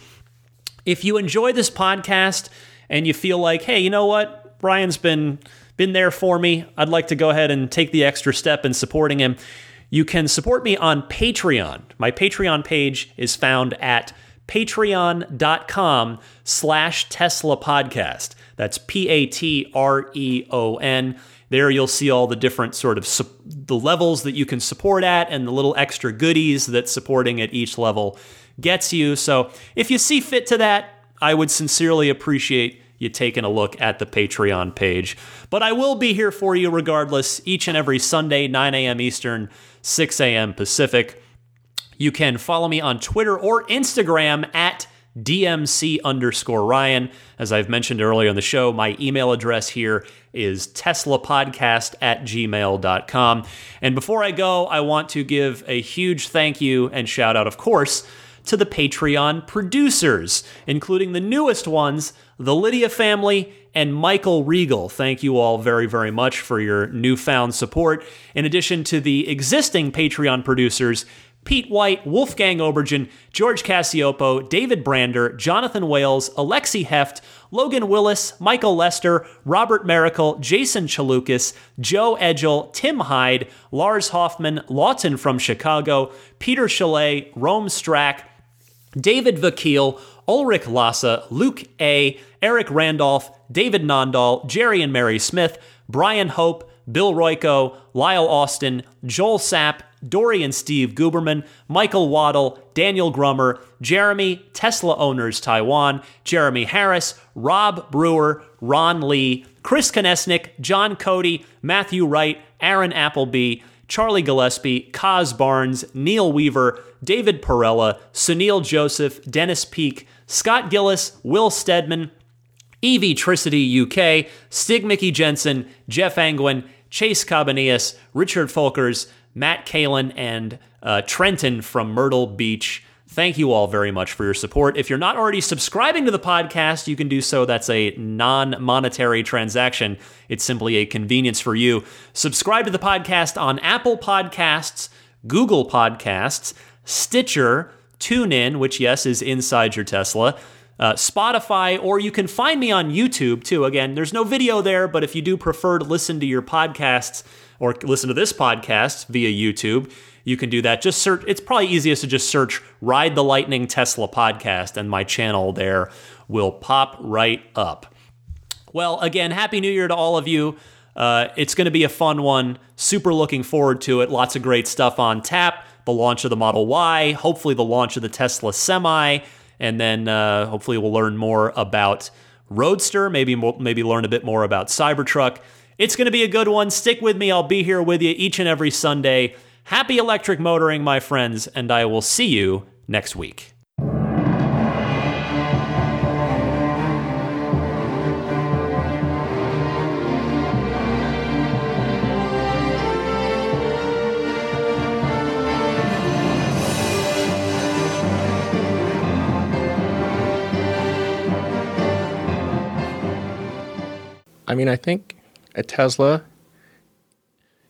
If you enjoy this podcast and you feel like, hey, you know what? Ryan's been been there for me. I'd like to go ahead and take the extra step in supporting him. You can support me on Patreon. My Patreon page is found at patreon.com slash Tesla podcast. That's P-A-T-R-E-O-N. There you'll see all the different sort of su- the levels that you can support at and the little extra goodies that supporting at each level gets you. So if you see fit to that, I would sincerely appreciate you taking a look at the Patreon page. But I will be here for you regardless, each and every Sunday, 9 a.m. Eastern, 6 a.m. Pacific. You can follow me on Twitter or Instagram at DMC underscore Ryan. As I've mentioned earlier in the show, my email address here is teslapodcast at gmail.com. And before I go, I want to give a huge thank you and shout out, of course, to the Patreon producers, including the newest ones, the Lydia family and Michael Regal. Thank you all very, very much for your newfound support. In addition to the existing Patreon producers, Pete White, Wolfgang Obergen, George Cassiopo, David Brander, Jonathan Wales, Alexi Heft, Logan Willis, Michael Lester, Robert Miracle, Jason Chalukas, Joe Edgel, Tim Hyde, Lars Hoffman, Lawton from Chicago, Peter Chalet, Rome Strack, David Vakil, Ulrich Lassa, Luke A., Eric Randolph, David Nondahl, Jerry and Mary Smith, Brian Hope, Bill Royko, Lyle Austin, Joel Sapp, Dory and Steve Guberman, Michael Waddle, Daniel Grummer, Jeremy, Tesla Owners Taiwan, Jeremy Harris, Rob Brewer, Ron Lee, Chris Konesnik, John Cody, Matthew Wright, Aaron Appleby, Charlie Gillespie, Kaz Barnes, Neil Weaver, David Perella, Sunil Joseph, Dennis Peak, Scott Gillis, Will Stedman, Evie Tricity UK, Stig Mickey Jensen, Jeff Angwin, Chase Cabanillas, Richard Folkers, Matt Kalin, and uh, Trenton from Myrtle Beach. Thank you all very much for your support. If you're not already subscribing to the podcast, you can do so. That's a non monetary transaction. It's simply a convenience for you. Subscribe to the podcast on Apple Podcasts, Google Podcasts, Stitcher, TuneIn, which, yes, is inside your Tesla. Uh, Spotify, or you can find me on YouTube too. Again, there's no video there, but if you do prefer to listen to your podcasts or listen to this podcast via YouTube, you can do that. Just search, it's probably easiest to just search Ride the Lightning Tesla podcast, and my channel there will pop right up. Well, again, Happy New Year to all of you. Uh, it's going to be a fun one. Super looking forward to it. Lots of great stuff on tap. The launch of the Model Y, hopefully, the launch of the Tesla Semi, and then uh, hopefully, we'll learn more about Roadster, maybe, maybe learn a bit more about Cybertruck. It's going to be a good one. Stick with me. I'll be here with you each and every Sunday. Happy electric motoring, my friends, and I will see you next week. I mean, I think a Tesla